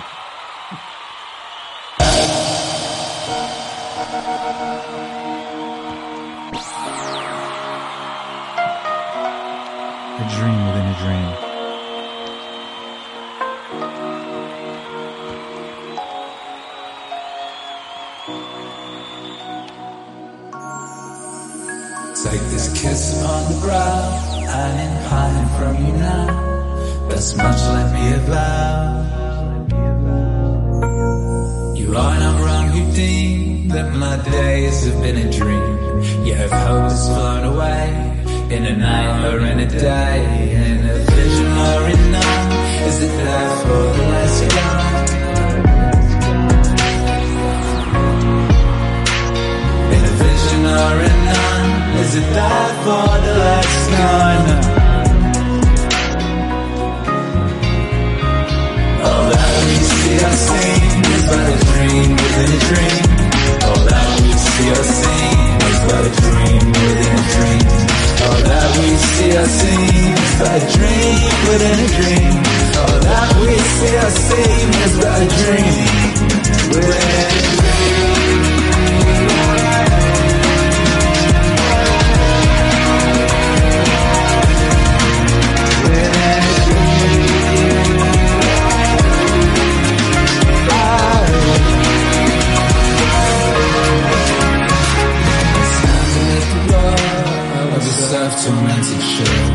Dream within a dream. Take this kiss on the brow. I ain't hiding from you now. That's much let me allow. You are not wrong, you deem that my days have been a dream. Yet if hope has flown away in a night or in a day, in a vision or in none, is it there for the last gone? In a vision or in none, is it there for the last gone? All that we see or seen is but a dream within a dream. All that we see or seen is but a dream within a dream. All that we see or seen is but a dream within a dream. All that we see or seen is but a dream within a dream. Of a self-tormented shore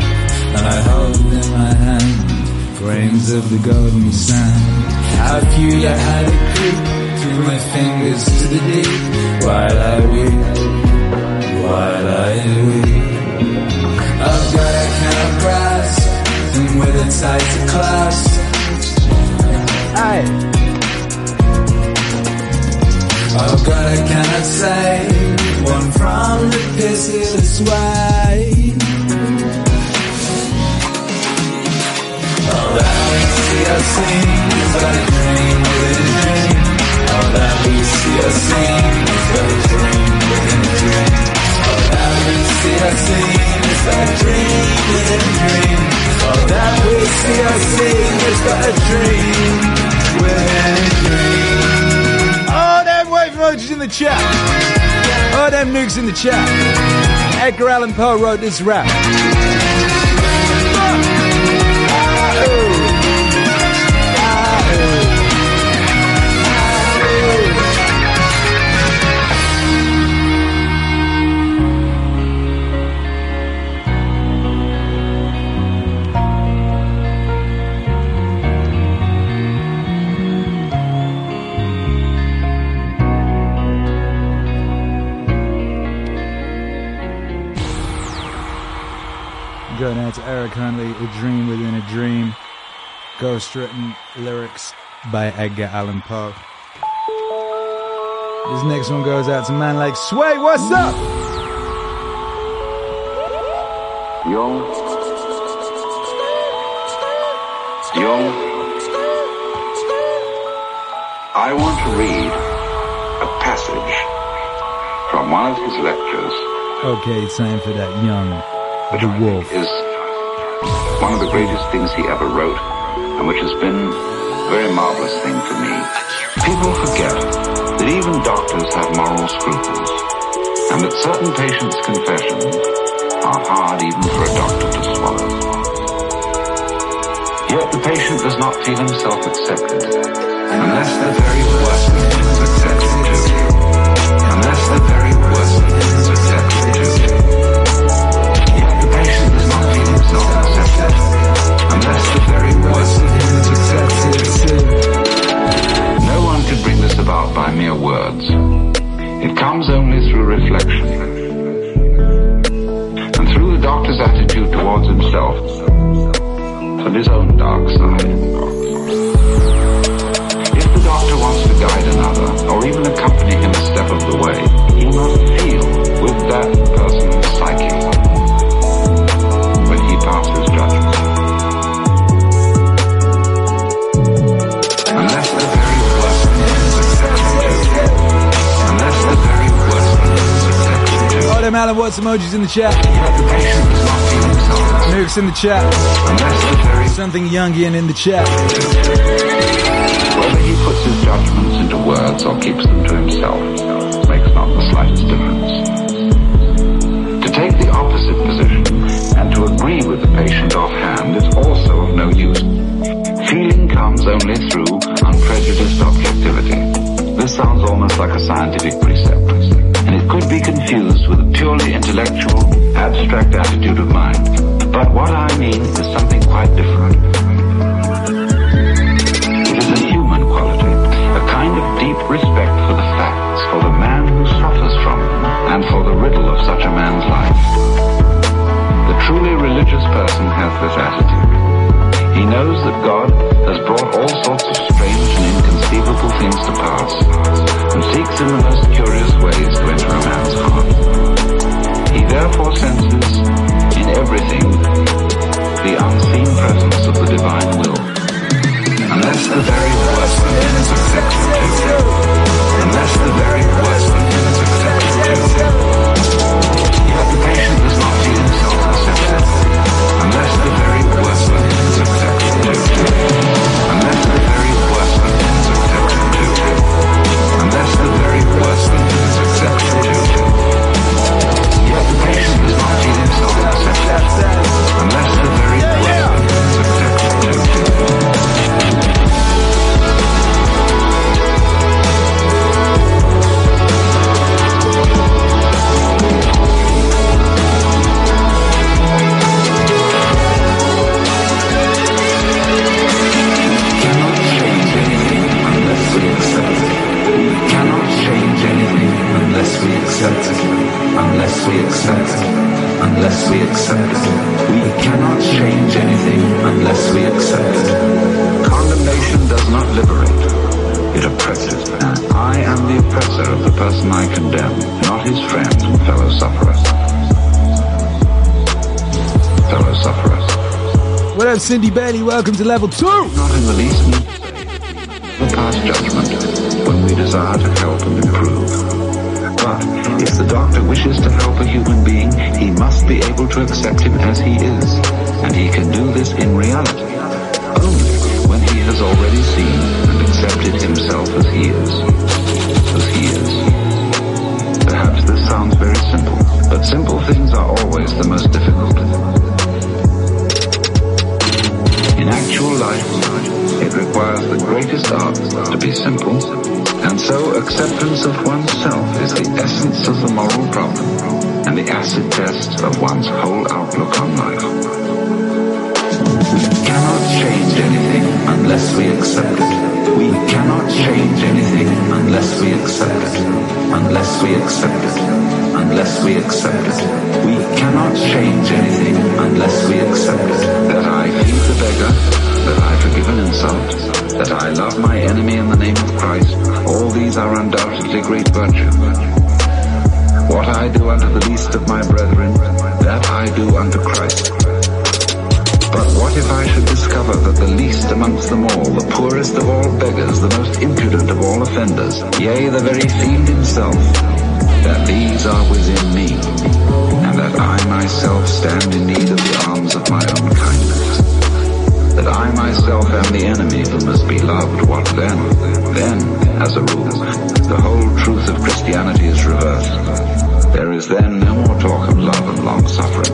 And I hold in my hand Grains of the golden sand. How few that had it creep Through my fingers to the deep. While I weep While I weep. I've got a kind of grasp And with a tighter clasp. Aye I've got a cannot say one from the pitiless way. All that we see or seen is but a dream within a dream. All that we see or seen is but a dream within a dream. All that we see but a dream within a dream. That we see is but a dream within a dream. Emojis in the chat. Oh, them nukes in the chat. Edgar Allan Poe wrote this rap. Going out to Eric Huntley, A Dream Within a Dream. Ghostwritten lyrics by Edgar Allan Poe. This next one goes out to man like Sway. What's up? Yo. Yo. I want to read a passage from one of his lectures, Okay, it's time for that Jung the wolf. is one of the greatest things he ever wrote, and which has been a very marvelous thing for me. People forget that even doctors have moral scruples, and that certain patients' confessions are hard even for a doctor to swallow. Yet the patient does not feel himself accepted, unless the very worst of is accepted comes only through reflection. And through the doctor's attitude towards himself and his own dark side. If the doctor wants to guide another, or even accompany him a step of the way, he must feel with that person's psyche them Alan Watts emojis in the chat. Nukes in the chat. Something Jungian in the chat. Whether he puts his judgments into words or keeps them to himself makes not the slightest difference. To take the opposite position and to agree with the patient offhand is also of no use. Feeling comes only through unprejudiced objectivity. This sounds almost like a scientific precept, could be confused with a purely intellectual, abstract attitude of mind. But what I mean is something quite different. It is a human quality, a kind of deep respect for the facts, for the man who suffers from them, and for the riddle of such a man's life. The truly religious person has this attitude. He knows that God has brought all sorts of strange and inconceivable things to pass, and seeks in the most curious ways to enter a man's heart. He therefore senses in everything the unseen presence of the divine will. Unless the very worst of him is accepted Welcome to level two. Not in the least need pass judgment when we desire to help and improve. But if the doctor wishes to help a human being, he must be able to accept him as he is. And he can do this in reality only when he has already seen and accepted himself as he is. As he is. Perhaps this sounds very simple, but simple things are always the most difficult. The greatest art to be simple, and so acceptance of oneself is the essence of the moral problem and the acid test of one's whole outlook on life. We cannot change anything unless we accept it. We cannot change anything unless we accept it. Unless we accept it. Unless we accept it. We cannot change anything unless we accept it. That I feed the beggar, that I forgive an insult, that I love my enemy in the name of Christ, all these are undoubtedly great virtues. What I do unto the least of my brethren, that I do unto Christ. But what if I should discover that the least amongst them all, the poorest of all beggars, the most impudent of all offenders, yea, the very fiend himself, that these are within me, and that I myself stand in need of the arms of my own kindness? I myself am the enemy who must be loved, what then? Then, as a rule, the whole truth of Christianity is reversed. There is then no more talk of love and long suffering.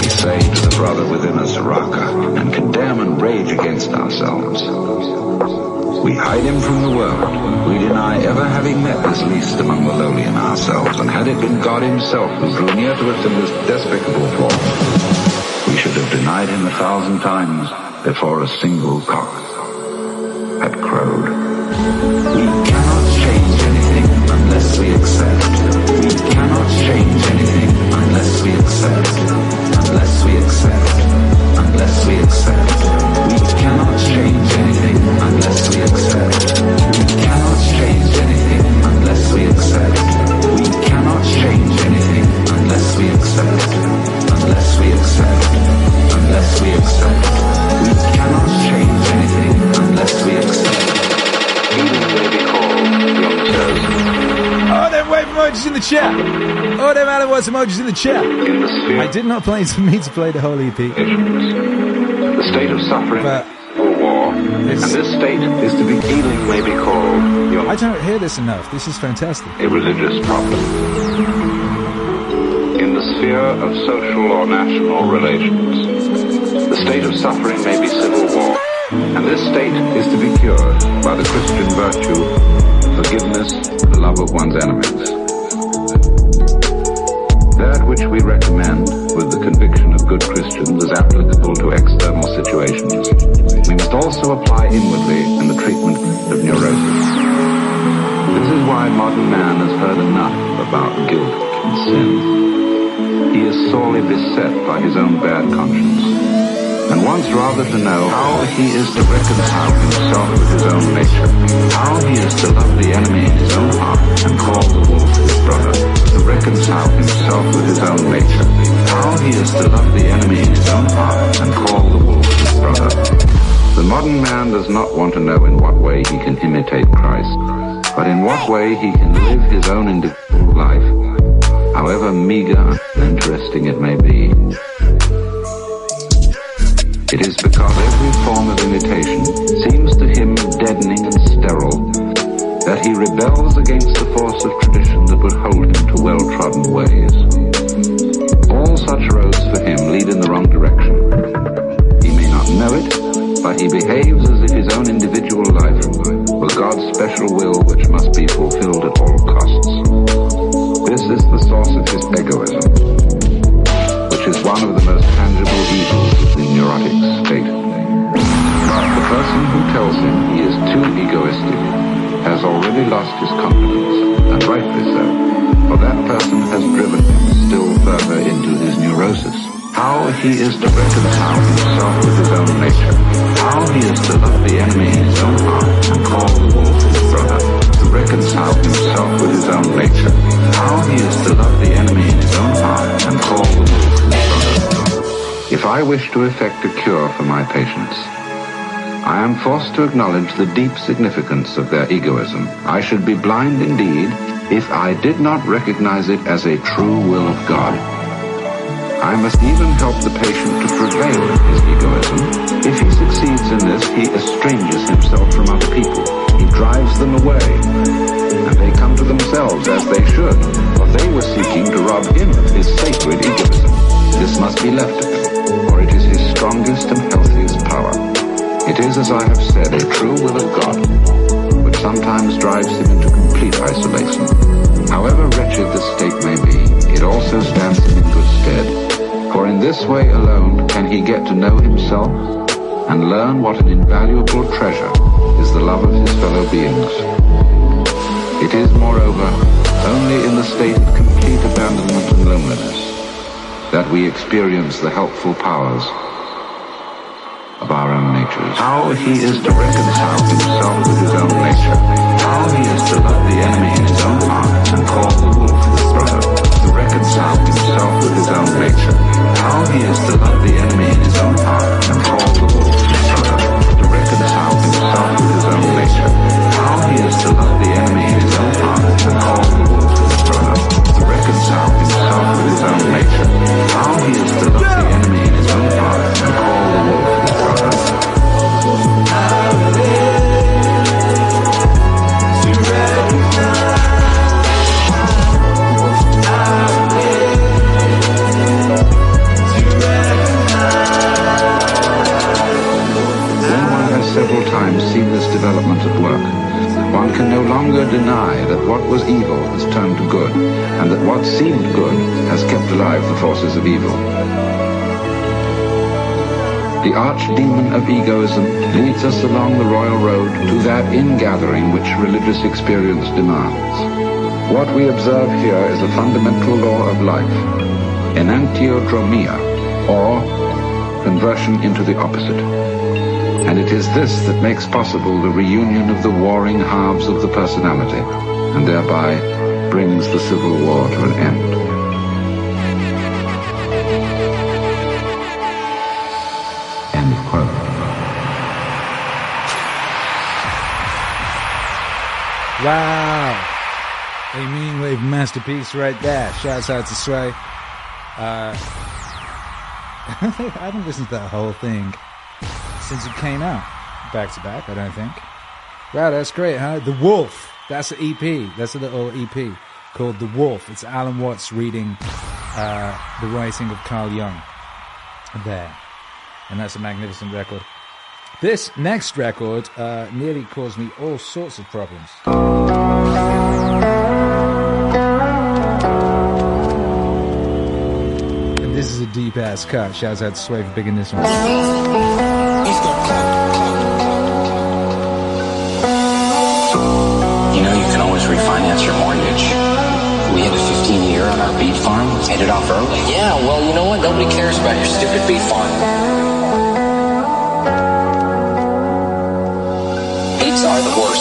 We say to the brother within us, Raca, and condemn and rage against ourselves. We hide him from the world. We deny ever having met this least among the lowly in ourselves, and had it been God himself who drew near to us in this despicable form, should have denied him a thousand times before a single cock had crowed. We cannot change anything unless we accept. We cannot change anything unless we accept. Unless we accept. Unless we accept. We cannot change anything unless we accept. Unless we accept. We cannot change anything unless we accept. Even may be called your chosen. Oh, them wave emojis in the chat. Oh, them Alan Watts emojis in the chat. I did not plan to me to play the whole EP. The state of suffering But or war, and this state is to be healing may be called your I don't hear this enough. This is fantastic. a religious problem. In the sphere of social or national relations, the state of suffering may be civil war, and this state is to be cured by the Christian virtue, forgiveness, and love of one's enemies. That which we recommend, with the conviction of good Christians is applicable to external situations, we must also apply inwardly in the treatment of neurosis. This is why modern man has heard enough about guilt and sin. He is sorely beset by his own bad conscience, wants rather to know how he is to reconcile himself with his own nature, how he is to love the enemy in his own heart and call the wolf his brother, to reconcile himself with his own nature, how he is to love the enemy in his own heart and call the wolf his brother. The modern man does not want to know in what way he can imitate Christ, but in what way he can live his own individual life, however meager and interesting it may be. It is because every form of imitation seems to him deadening and sterile that he rebels against the force of tradition that would hold him to well-trodden ways. All such roads for him lead in the wrong direction. He may not know it, but he behaves as if his own individual life were God's special will which must be fulfilled at all costs. This is the source of his egoism, is one of the most tangible evils of the neurotic state. But the person who tells him he is too egoistic has already lost his confidence, and rightly so, for that person has driven him still further into his neurosis. How he is to reconcile himself with his own nature, how he is to love the enemy in his own heart and call the wolf I wish to effect a cure for my patients, I am forced to acknowledge the deep significance of their egoism. I should be blind indeed if I did not recognize it as a true will of God. I must even help the patient to prevail in his egoism. If he succeeds in this, he estranges himself from other people. He drives them away. And they come to themselves as they should, for they were seeking to rob him of his sacred egoism. This must be left strongest and healthiest power. It is, as I have said, a true will of God, which sometimes drives him into complete isolation. However wretched this state may be, it also stands him in good stead. For in this way alone can he get to know himself and learn what an invaluable treasure is the love of his fellow beings. It is, moreover, only in the state of complete abandonment and loneliness that we experience the helpful powers of our own natures. How he is to reconcile himself with his own nature. How he is to love the enemy in his own heart and call the wolf his brother. To reconcile himself with his own nature. How he is to love the enemy in his own heart and call the wolf his brother. To reconcile himself with his own nature. How he is to love the enemy in his own heart and call the wolf his brother. To reconcile himself with his own nature. How he is times seen this development at work, one can no longer deny that what was evil has turned to good, and that what seemed good has kept alive the forces of evil. The archdemon of egoism leads us along the royal road to that ingathering which religious experience demands. What we observe here is a fundamental law of life, enantiodromia, or conversion into the opposite. And it is this that makes possible the reunion of the warring halves of the personality, and thereby brings the civil war to an end. End quote. Wow. A mean wave masterpiece right there. Shouts out to Sway. Uh, I haven't listened to that whole thing since it came out. Back to back, I don't think. Wow, that's great, huh? The Wolf. That's an EP. That's a little EP called The Wolf. It's Alan Watts reading uh, the writing of Carl Jung there. And that's a magnificent record. This next record uh, nearly caused me all sorts of problems. This is a deep ass cut. Shouts out to Sway for picking this one. You know, you can always refinance your mortgage. We had a 15 year on uh, our beet farm, paid it off early. Yeah, well, you know what? Nobody cares about your stupid beet farm. Beets are the worst.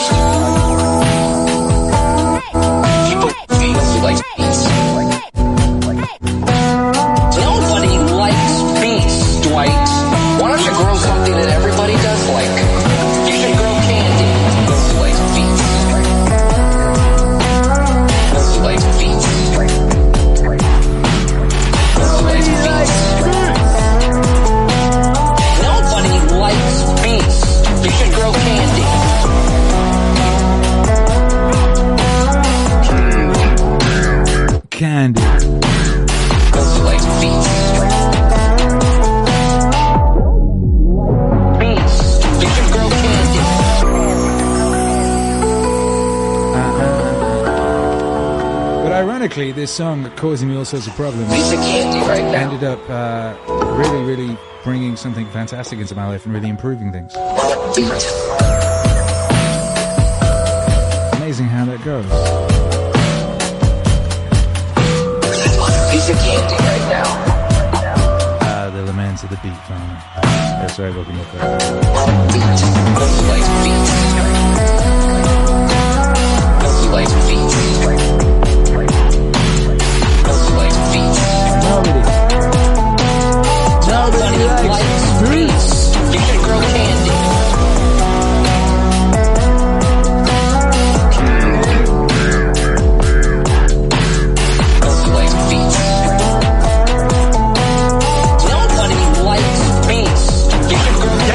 Ironically, this song causing me all sorts of problems Piece of candy right ended up uh, really, really bringing something fantastic into my life and really improving things. Amazing how that goes. Piece of candy right. Uh, the Laments of the Beet Farmer. That's right, welcome up there. Nobody likes beets. Nobody Nobody likes beets. You should grow candy. Nobody likes beets. Nobody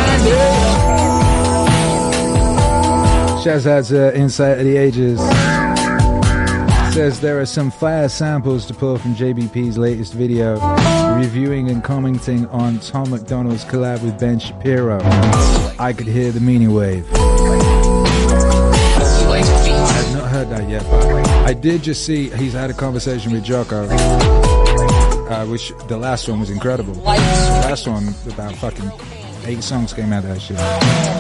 likes Says there are some fire samples to pull from JBP's latest video, reviewing and commenting on Tom MacDonald's collab with Ben Shapiro. I could hear the meaning wave. I've not heard that yet, I did just see he's had a conversation with Jocko, uh, which the last one was incredible. The last one, about fucking eight songs came out of that shit.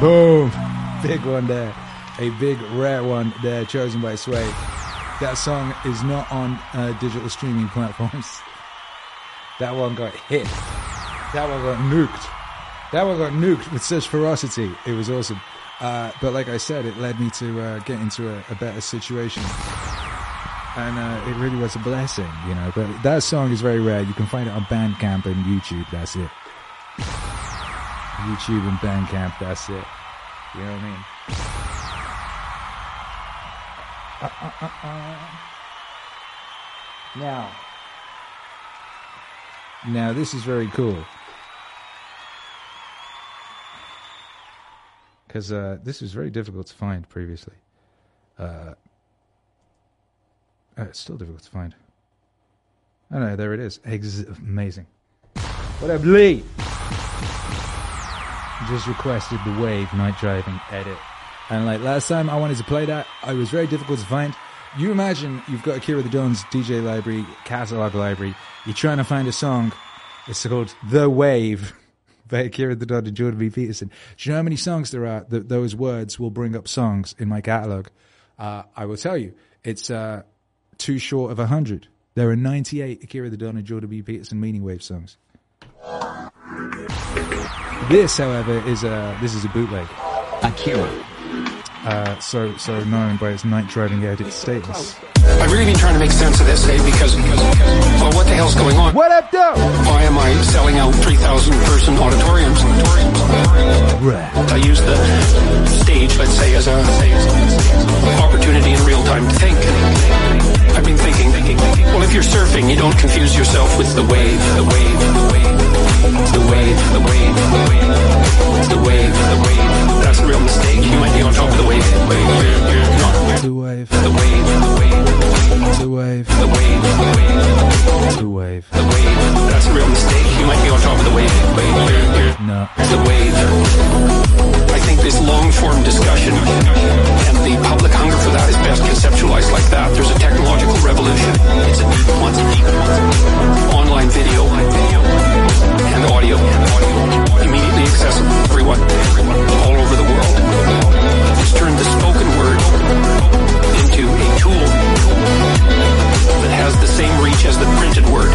Boom. Big one there. A big rare one there chosen by Sway. That song is not on uh, digital streaming platforms. That one got hit. That one got nuked. That one got nuked with such ferocity. It was awesome. Uh, but like I said, it led me to uh, get into a, a better situation. And uh, it really was a blessing, you know. But that song is very rare. You can find it on Bandcamp and YouTube. That's it. YouTube and Bandcamp. That's it. You know what I mean? Uh, uh, uh, uh. Now, now this is very cool because uh, this was very difficult to find previously. Uh, it's still difficult to find. Oh no, there it is. Ex- amazing. What up, Lee? Just requested the Wave Night Driving edit. And like last time I wanted to play that, I was very difficult to find. You imagine you've got Akira the Don's DJ library, catalog library. You're trying to find a song. It's called The Wave by Akira the Don and Jordan B. Peterson. Do you know how many songs there are that those words will bring up songs in my catalog? Uh, I will tell you, it's uh, too short of 100. There are 98 Akira the Don and Jordan B. Peterson Meaning Wave songs. This, however, is a this is a bootleg. Akira. Uh, so so known by its night driving edit status. I've really been trying to make sense of this, eh? Because, well, what the hell's going on? What up, though? Why am I selling out 3,000 person auditoriums? I use the stage, let's say, as a opportunity in real time to think. I've been thinking, well, if you're surfing, you don't confuse yourself with the wave, the wave, the wave, the wave, the wave, the wave, the wave, the wave that's a real mistake. You might be on top of the wave. Not to wave. The wave. The wave. The wave. The wave. The wave. The wave. That's a real mistake. You might be on top of the wave. The wave. The wave think this long form discussion and the public hunger for that is best conceptualized like that. There's a technological revolution. It's a deep one. deep one. Online video and audio immediately accessible to everyone all over the world. It's turned the spoken word into a tool that has the same reach as the printed word.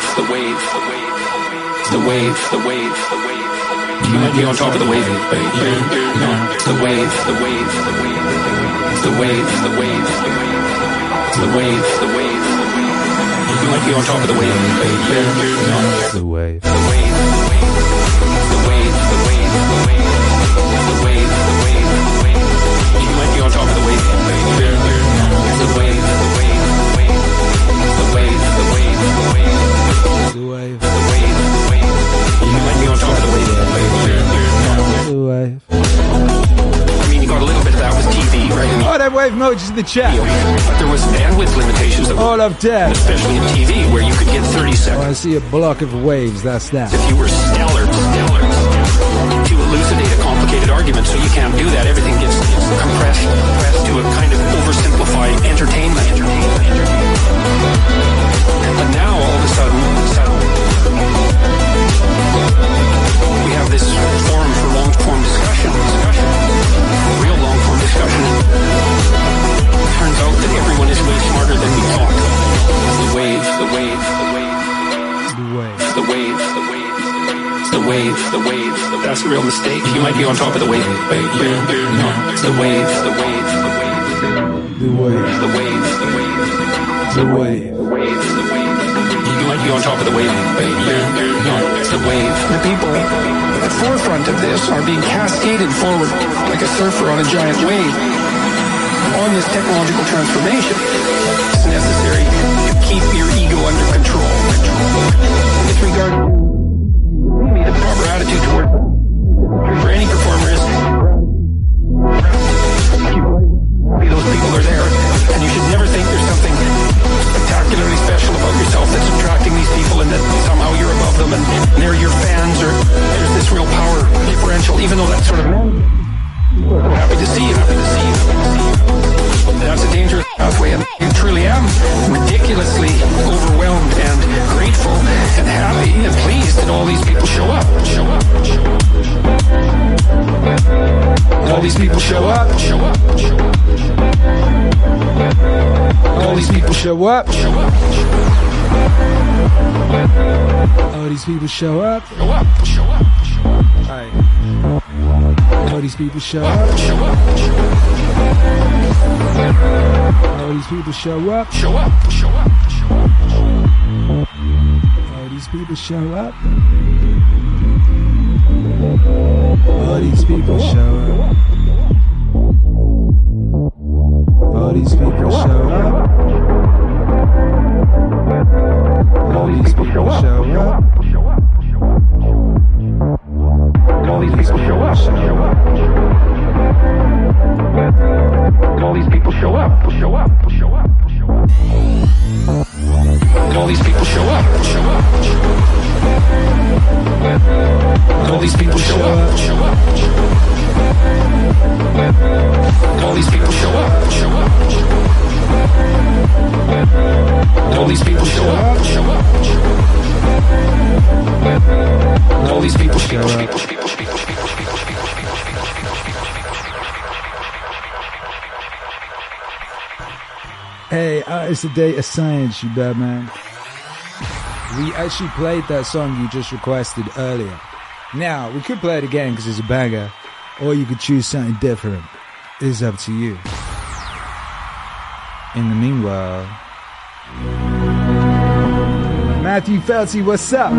Wave, the wave, the wave, the wave, the wave, the wave. You might be on top of the wave. Wave, the wave, the wave, the wave, the wave, the wave, the wave, the wave. You might be on top of the wave. The wave. The wave, the wave, the wave, the wave, the wave, the wave, the wave. You might be on top of the wave. Wave, the Oh, that wave emojis in the chat. But there was bandwidth limitations that All of death. especially in TV, where you could get 30 Oh, seconds. I see a block of waves. That's that. if you were stellar, stellar, to elucidate a complicated argument. So you can't do that. Everything gets compressed, compressed to a kind of oversimplified entertainment. Wave, the wave. That's a real mistake. You might be on top of the wave. The wave, the wave, the wave, The wave. the wave, the wave, The wave. the wave, the wave. You might be on top of the wave. The wave. The people at the forefront of this are being cascaded forward like a surfer on a giant wave on this technological transformation. It's necessary to keep your ego under control. This regard, the proper attitude toward for any performer is those people are there, and you should never think there's something spectacularly special about yourself that's attracting these people, and that somehow you're above them, and they're your fans, or there's this real power differential, even though that's sort of happy to see happy to see. That's a dangerous pathway, and you truly am ridiculously overwhelmed and grateful and happy and pleased that all these people show up. Show up. Show up. All these people show up. Show up. Show up. All these people show up. Show up. All these people show up. Show up. Show up. All these people show up. Show up. All these people show up. Show up. Show up. Show up. All these people show up. All these people show up. It's the day of science, you bad man. We actually played that song you just requested earlier. Now, we could play it again because it's a banger, or you could choose something different. It's up to you. In the meanwhile, Matthew Felty, what's up?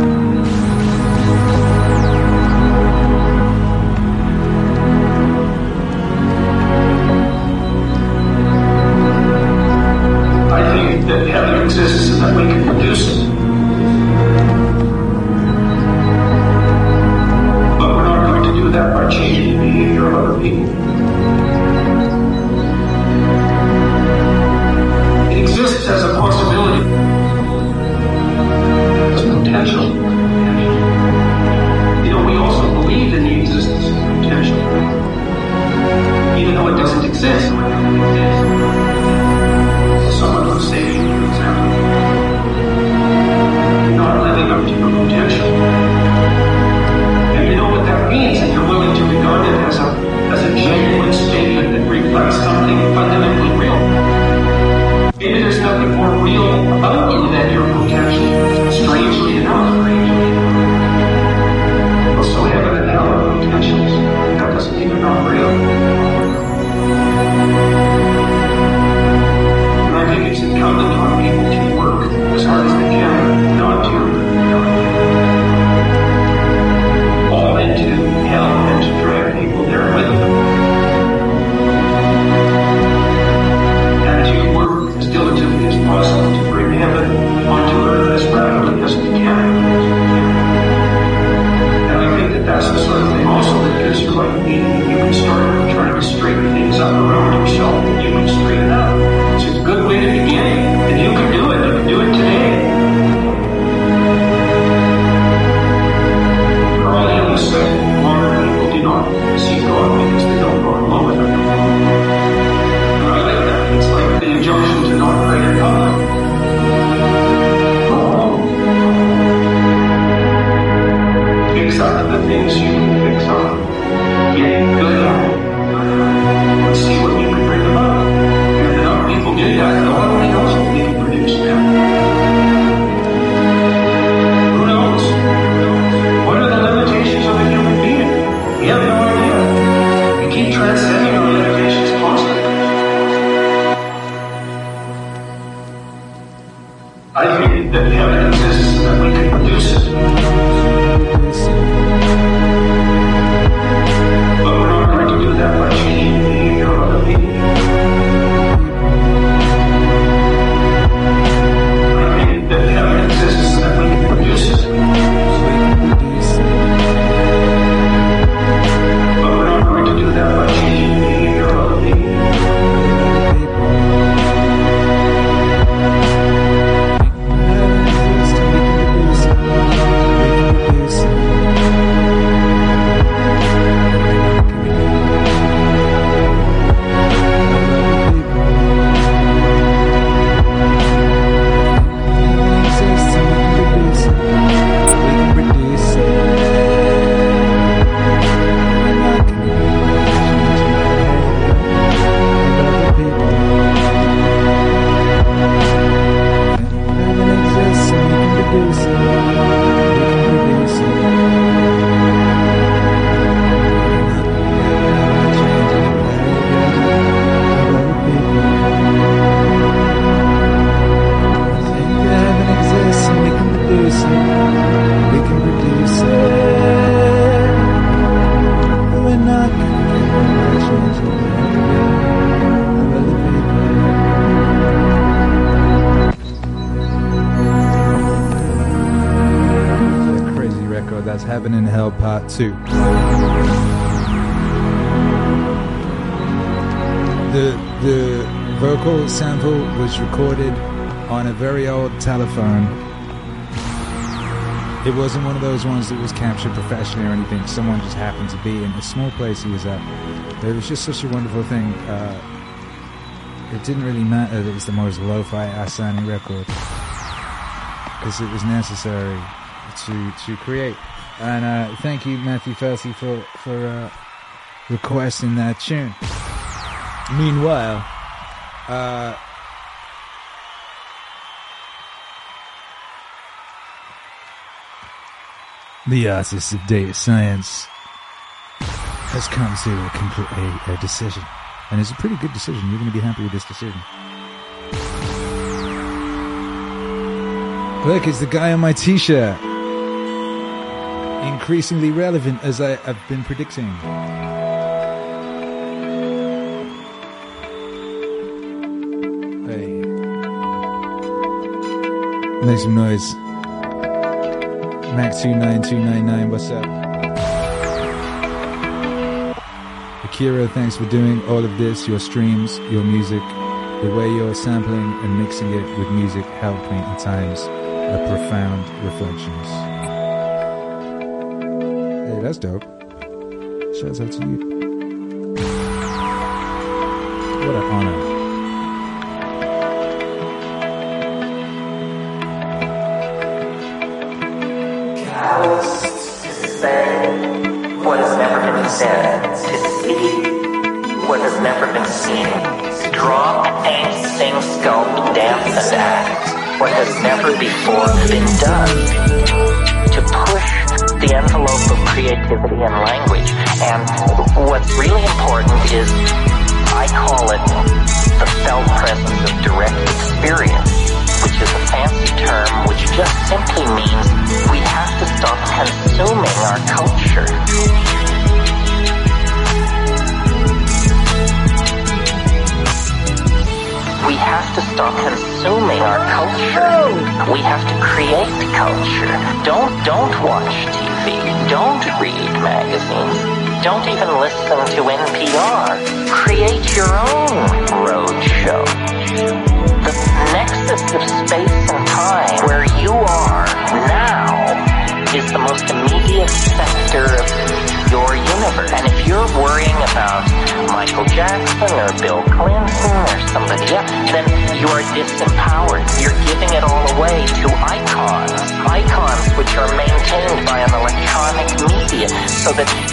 Those ones that was captured professionally or anything. Someone just happened to be in a small place he was at. It was just such a wonderful thing. Uh, it didn't really matter that it was the most lo-fi ass record because it was necessary to to create. And uh, thank you, Matthew Felty, for for uh, requesting that tune. Meanwhile, uh, the artist of data science has come to a, a, a decision, and it's a pretty good decision. You're going to be happy with this decision. Look, it's the guy on my t-shirt. Increasingly relevant as I have been predicting. Hey. Make some noise. Max29299, what's up? Akira, thanks for doing all of this, your streams, your music, the way you're sampling and mixing it with music helped me at times of profound reflections. Hey, that's dope. Shouts out to you. What an honor.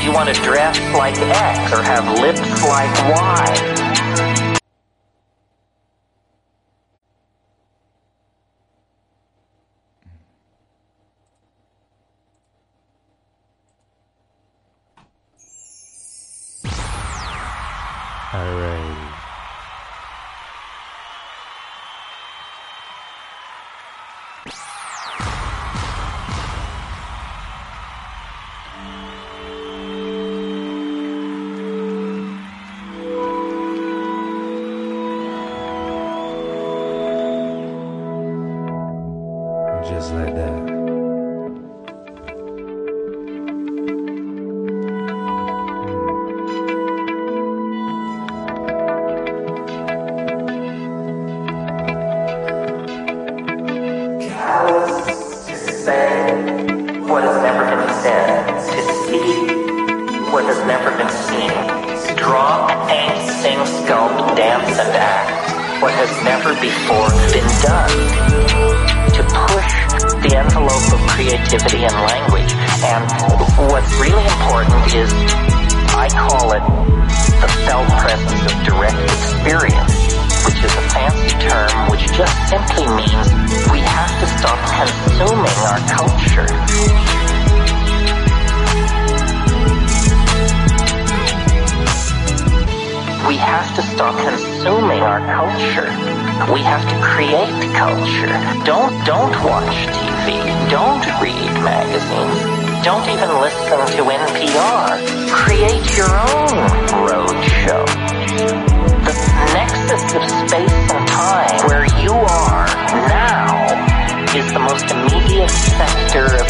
You want to dress like X or have lips like Y. never before been done, to push the envelope of creativity and language. And what's really important is, I call it the felt presence of direct experience which is a fancy term which just simply means we have to stop consuming our culture. We have to stop consuming our culture. We have to create culture. Don't don't watch TV. Don't read magazines. Don't even listen to NPR. Create your own road show the nexus of space and time where you are now is the most immediate sector of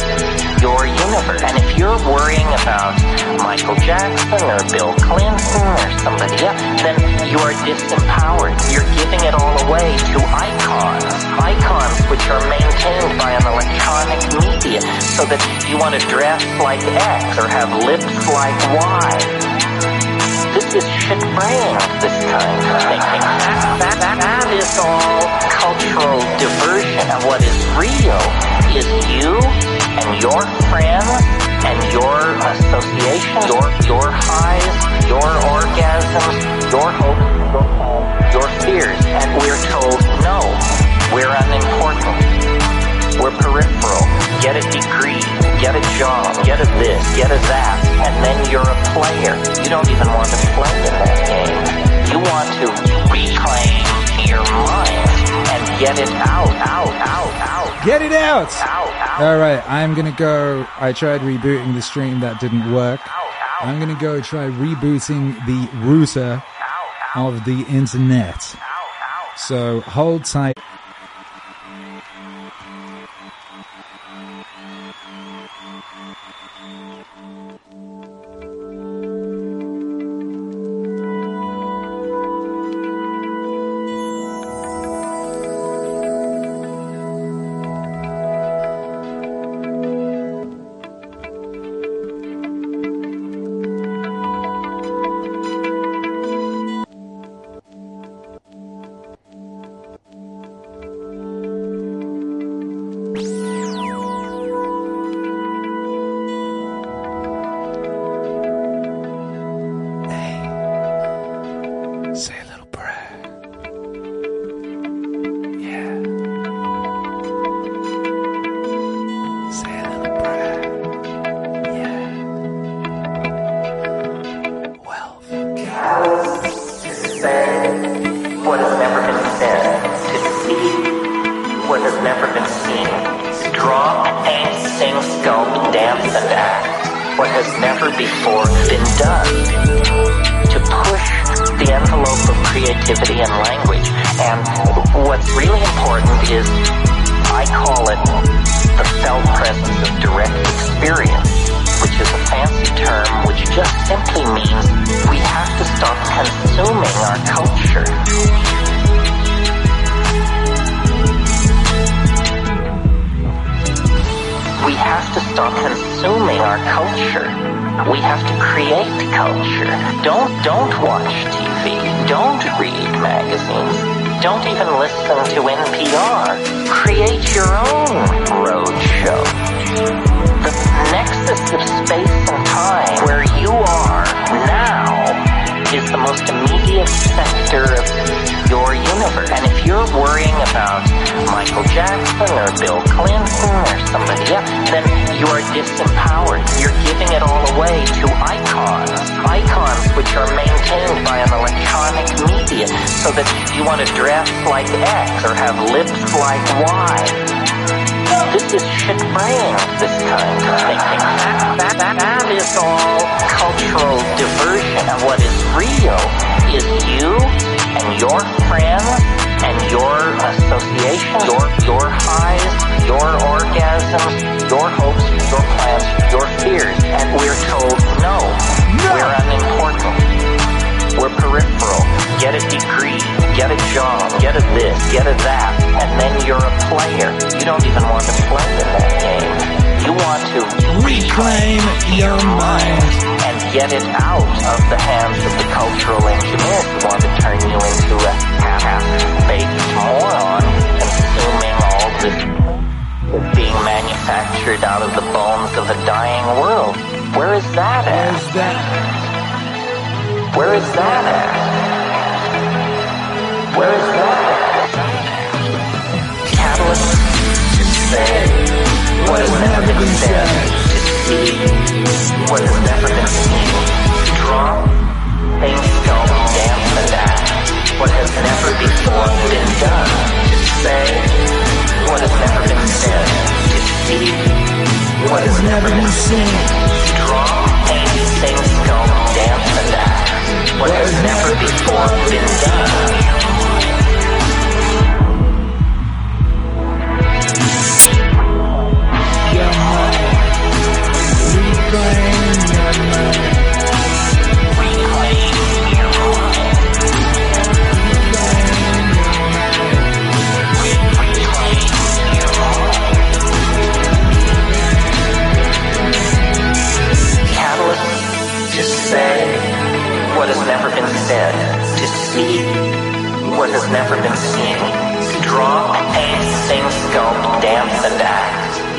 your universe. And if you're worrying about Michael Jackson or Bill Clinton or somebody else, then you are disempowered. You're giving it all away to icons. Icons which are maintained by an electronic media so that you want to dress like X or have lips like Y this shit brain, this time thinking. That, that, that, that is all cultural diversion. And what is real is you and your friends and your association, your, your highs, your orgasms, your hopes, your, your fears. And we're told, no, we're unimportant. Peripheral. Get a degree, get a job, get a this, get a that, and then you're a player. You don't even want to play in that game. You want to reclaim your mind and get it out, out, out, out. Get it out! All right, I'm gonna go. I tried rebooting the stream, that didn't work. I'm gonna go try rebooting the router of the internet. So hold tight. Has never before been done.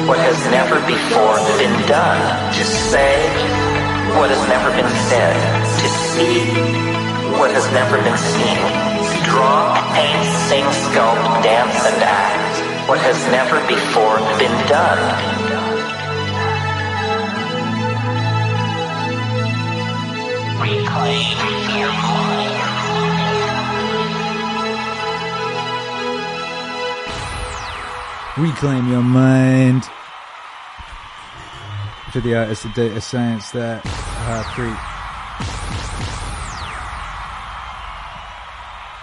What has never before been done, to say what has never been said, to see what has never been seen, draw, paint, sing, sculpt, dance, and act what has never before been done. Reclaim your mind. Reclaim your mind. For the artist of data science, that uh, Creek.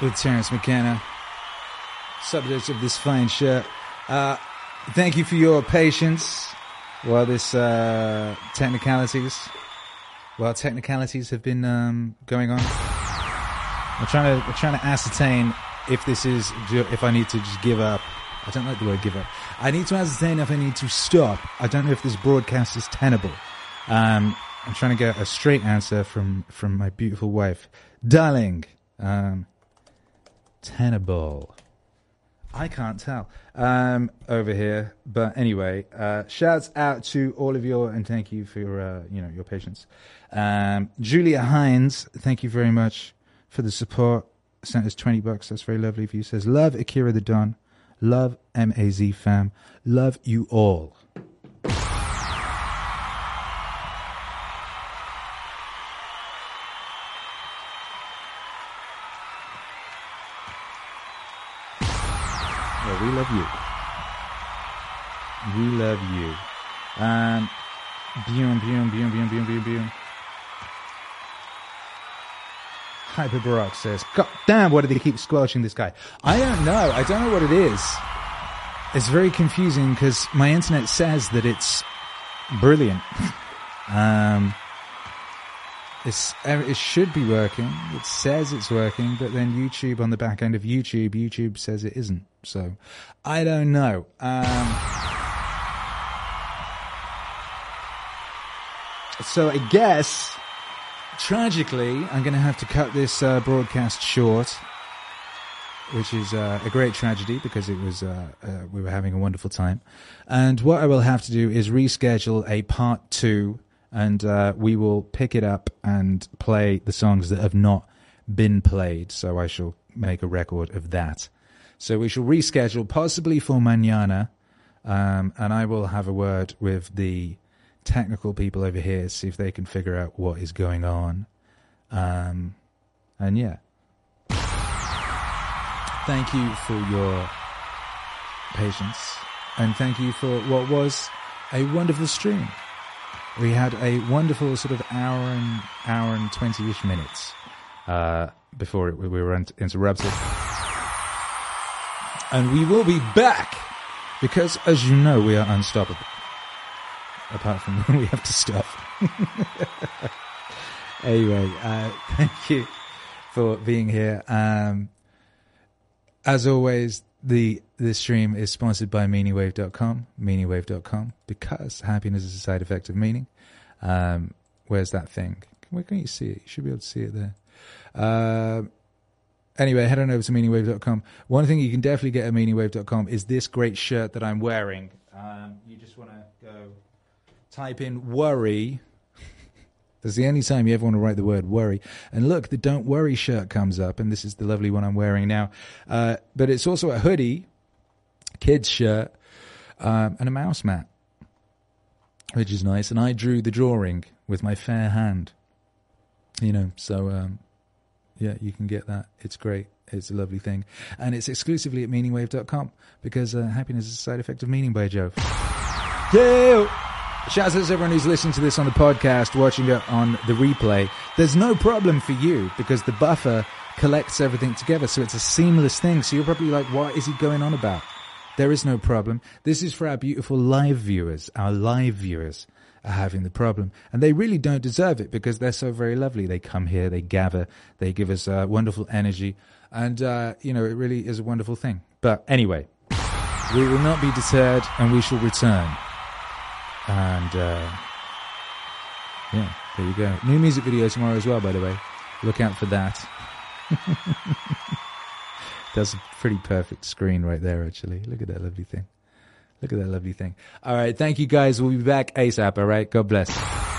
With Terence McKenna, subject of this fine shirt. Uh, thank you for your patience while this uh, technicalities, while technicalities have been um, going on. I'm trying to, I'm trying to ascertain if this is, if I need to just give up. I don't like the word give up. I need to ascertain if I need to stop. I don't know if this broadcast is tenable. Um, I'm trying to get a straight answer from, from my beautiful wife. Darling, um, tenable. I can't tell um, over here, but anyway, uh, shouts out to all of you and thank you for your, uh, you know, your patience. Um, Julia Hines, thank you very much for the support. Sent us twenty bucks. That's very lovely of you. Says love Akira the Don, love Maz fam, love you all. Well, we love you. We love you. Um, boom, boom, boom, boom, boom, boom, boom. Hyper Barack says, God damn, why do they keep squelching this guy? I don't know. I don't know what it is. It's very confusing because my internet says that it's brilliant. um, it's, it should be working. It says it's working, but then YouTube on the back end of YouTube, YouTube says it isn't. So I don't know. Um, so I guess, tragically, I'm going to have to cut this uh, broadcast short, which is uh, a great tragedy because it was uh, uh, we were having a wonderful time. And what I will have to do is reschedule a part two, and uh, we will pick it up and play the songs that have not been played. So I shall make a record of that. So we shall reschedule, possibly for mañana, um, and I will have a word with the technical people over here, see if they can figure out what is going on. Um, and yeah. Thank you for your patience, and thank you for what was a wonderful stream. We had a wonderful sort of hour and hour and twenty ish minutes uh, before we were interrupted, and we will be back because, as you know, we are unstoppable. Apart from when we have to stop. anyway, uh, thank you for being here. Um, as always, the the stream is sponsored by meaningwave.com, meaningwave.com, because happiness is a side effect of meaning. Um, where's that thing? Where can you see it? You should be able to see it there. Uh, anyway, head on over to meaningwave.com. One thing you can definitely get at meaningwave.com is this great shirt that I'm wearing. Um, you just want to go type in worry. That's the only time you ever want to write the word worry. And look, the Don't Worry shirt comes up, and this is the lovely one I'm wearing now. Uh, but it's also a hoodie, kids shirt, um, and a mouse mat, which is nice. And I drew the drawing with my fair hand. You know, so um, yeah, you can get that. It's great. It's a lovely thing. And it's exclusively at meaningwave.com because uh, happiness is a side effect of meaning by Joe. Yeah. Shouts out to everyone who's listening to this on the podcast, watching it on the replay. There's no problem for you because the buffer collects everything together, so it's a seamless thing. So you're probably like, what is he going on about? There is no problem. This is for our beautiful live viewers. Our live viewers are having the problem. And they really don't deserve it because they're so very lovely. They come here, they gather, they give us uh, wonderful energy. And, uh, you know, it really is a wonderful thing. But anyway, we will not be deterred and we shall return. And uh, yeah, there you go. New music video tomorrow as well, by the way. Look out for that. That's a pretty perfect screen right there, actually. Look at that lovely thing. Look at that lovely thing. All right. Thank you guys. We'll be back ASAP. All right. God bless.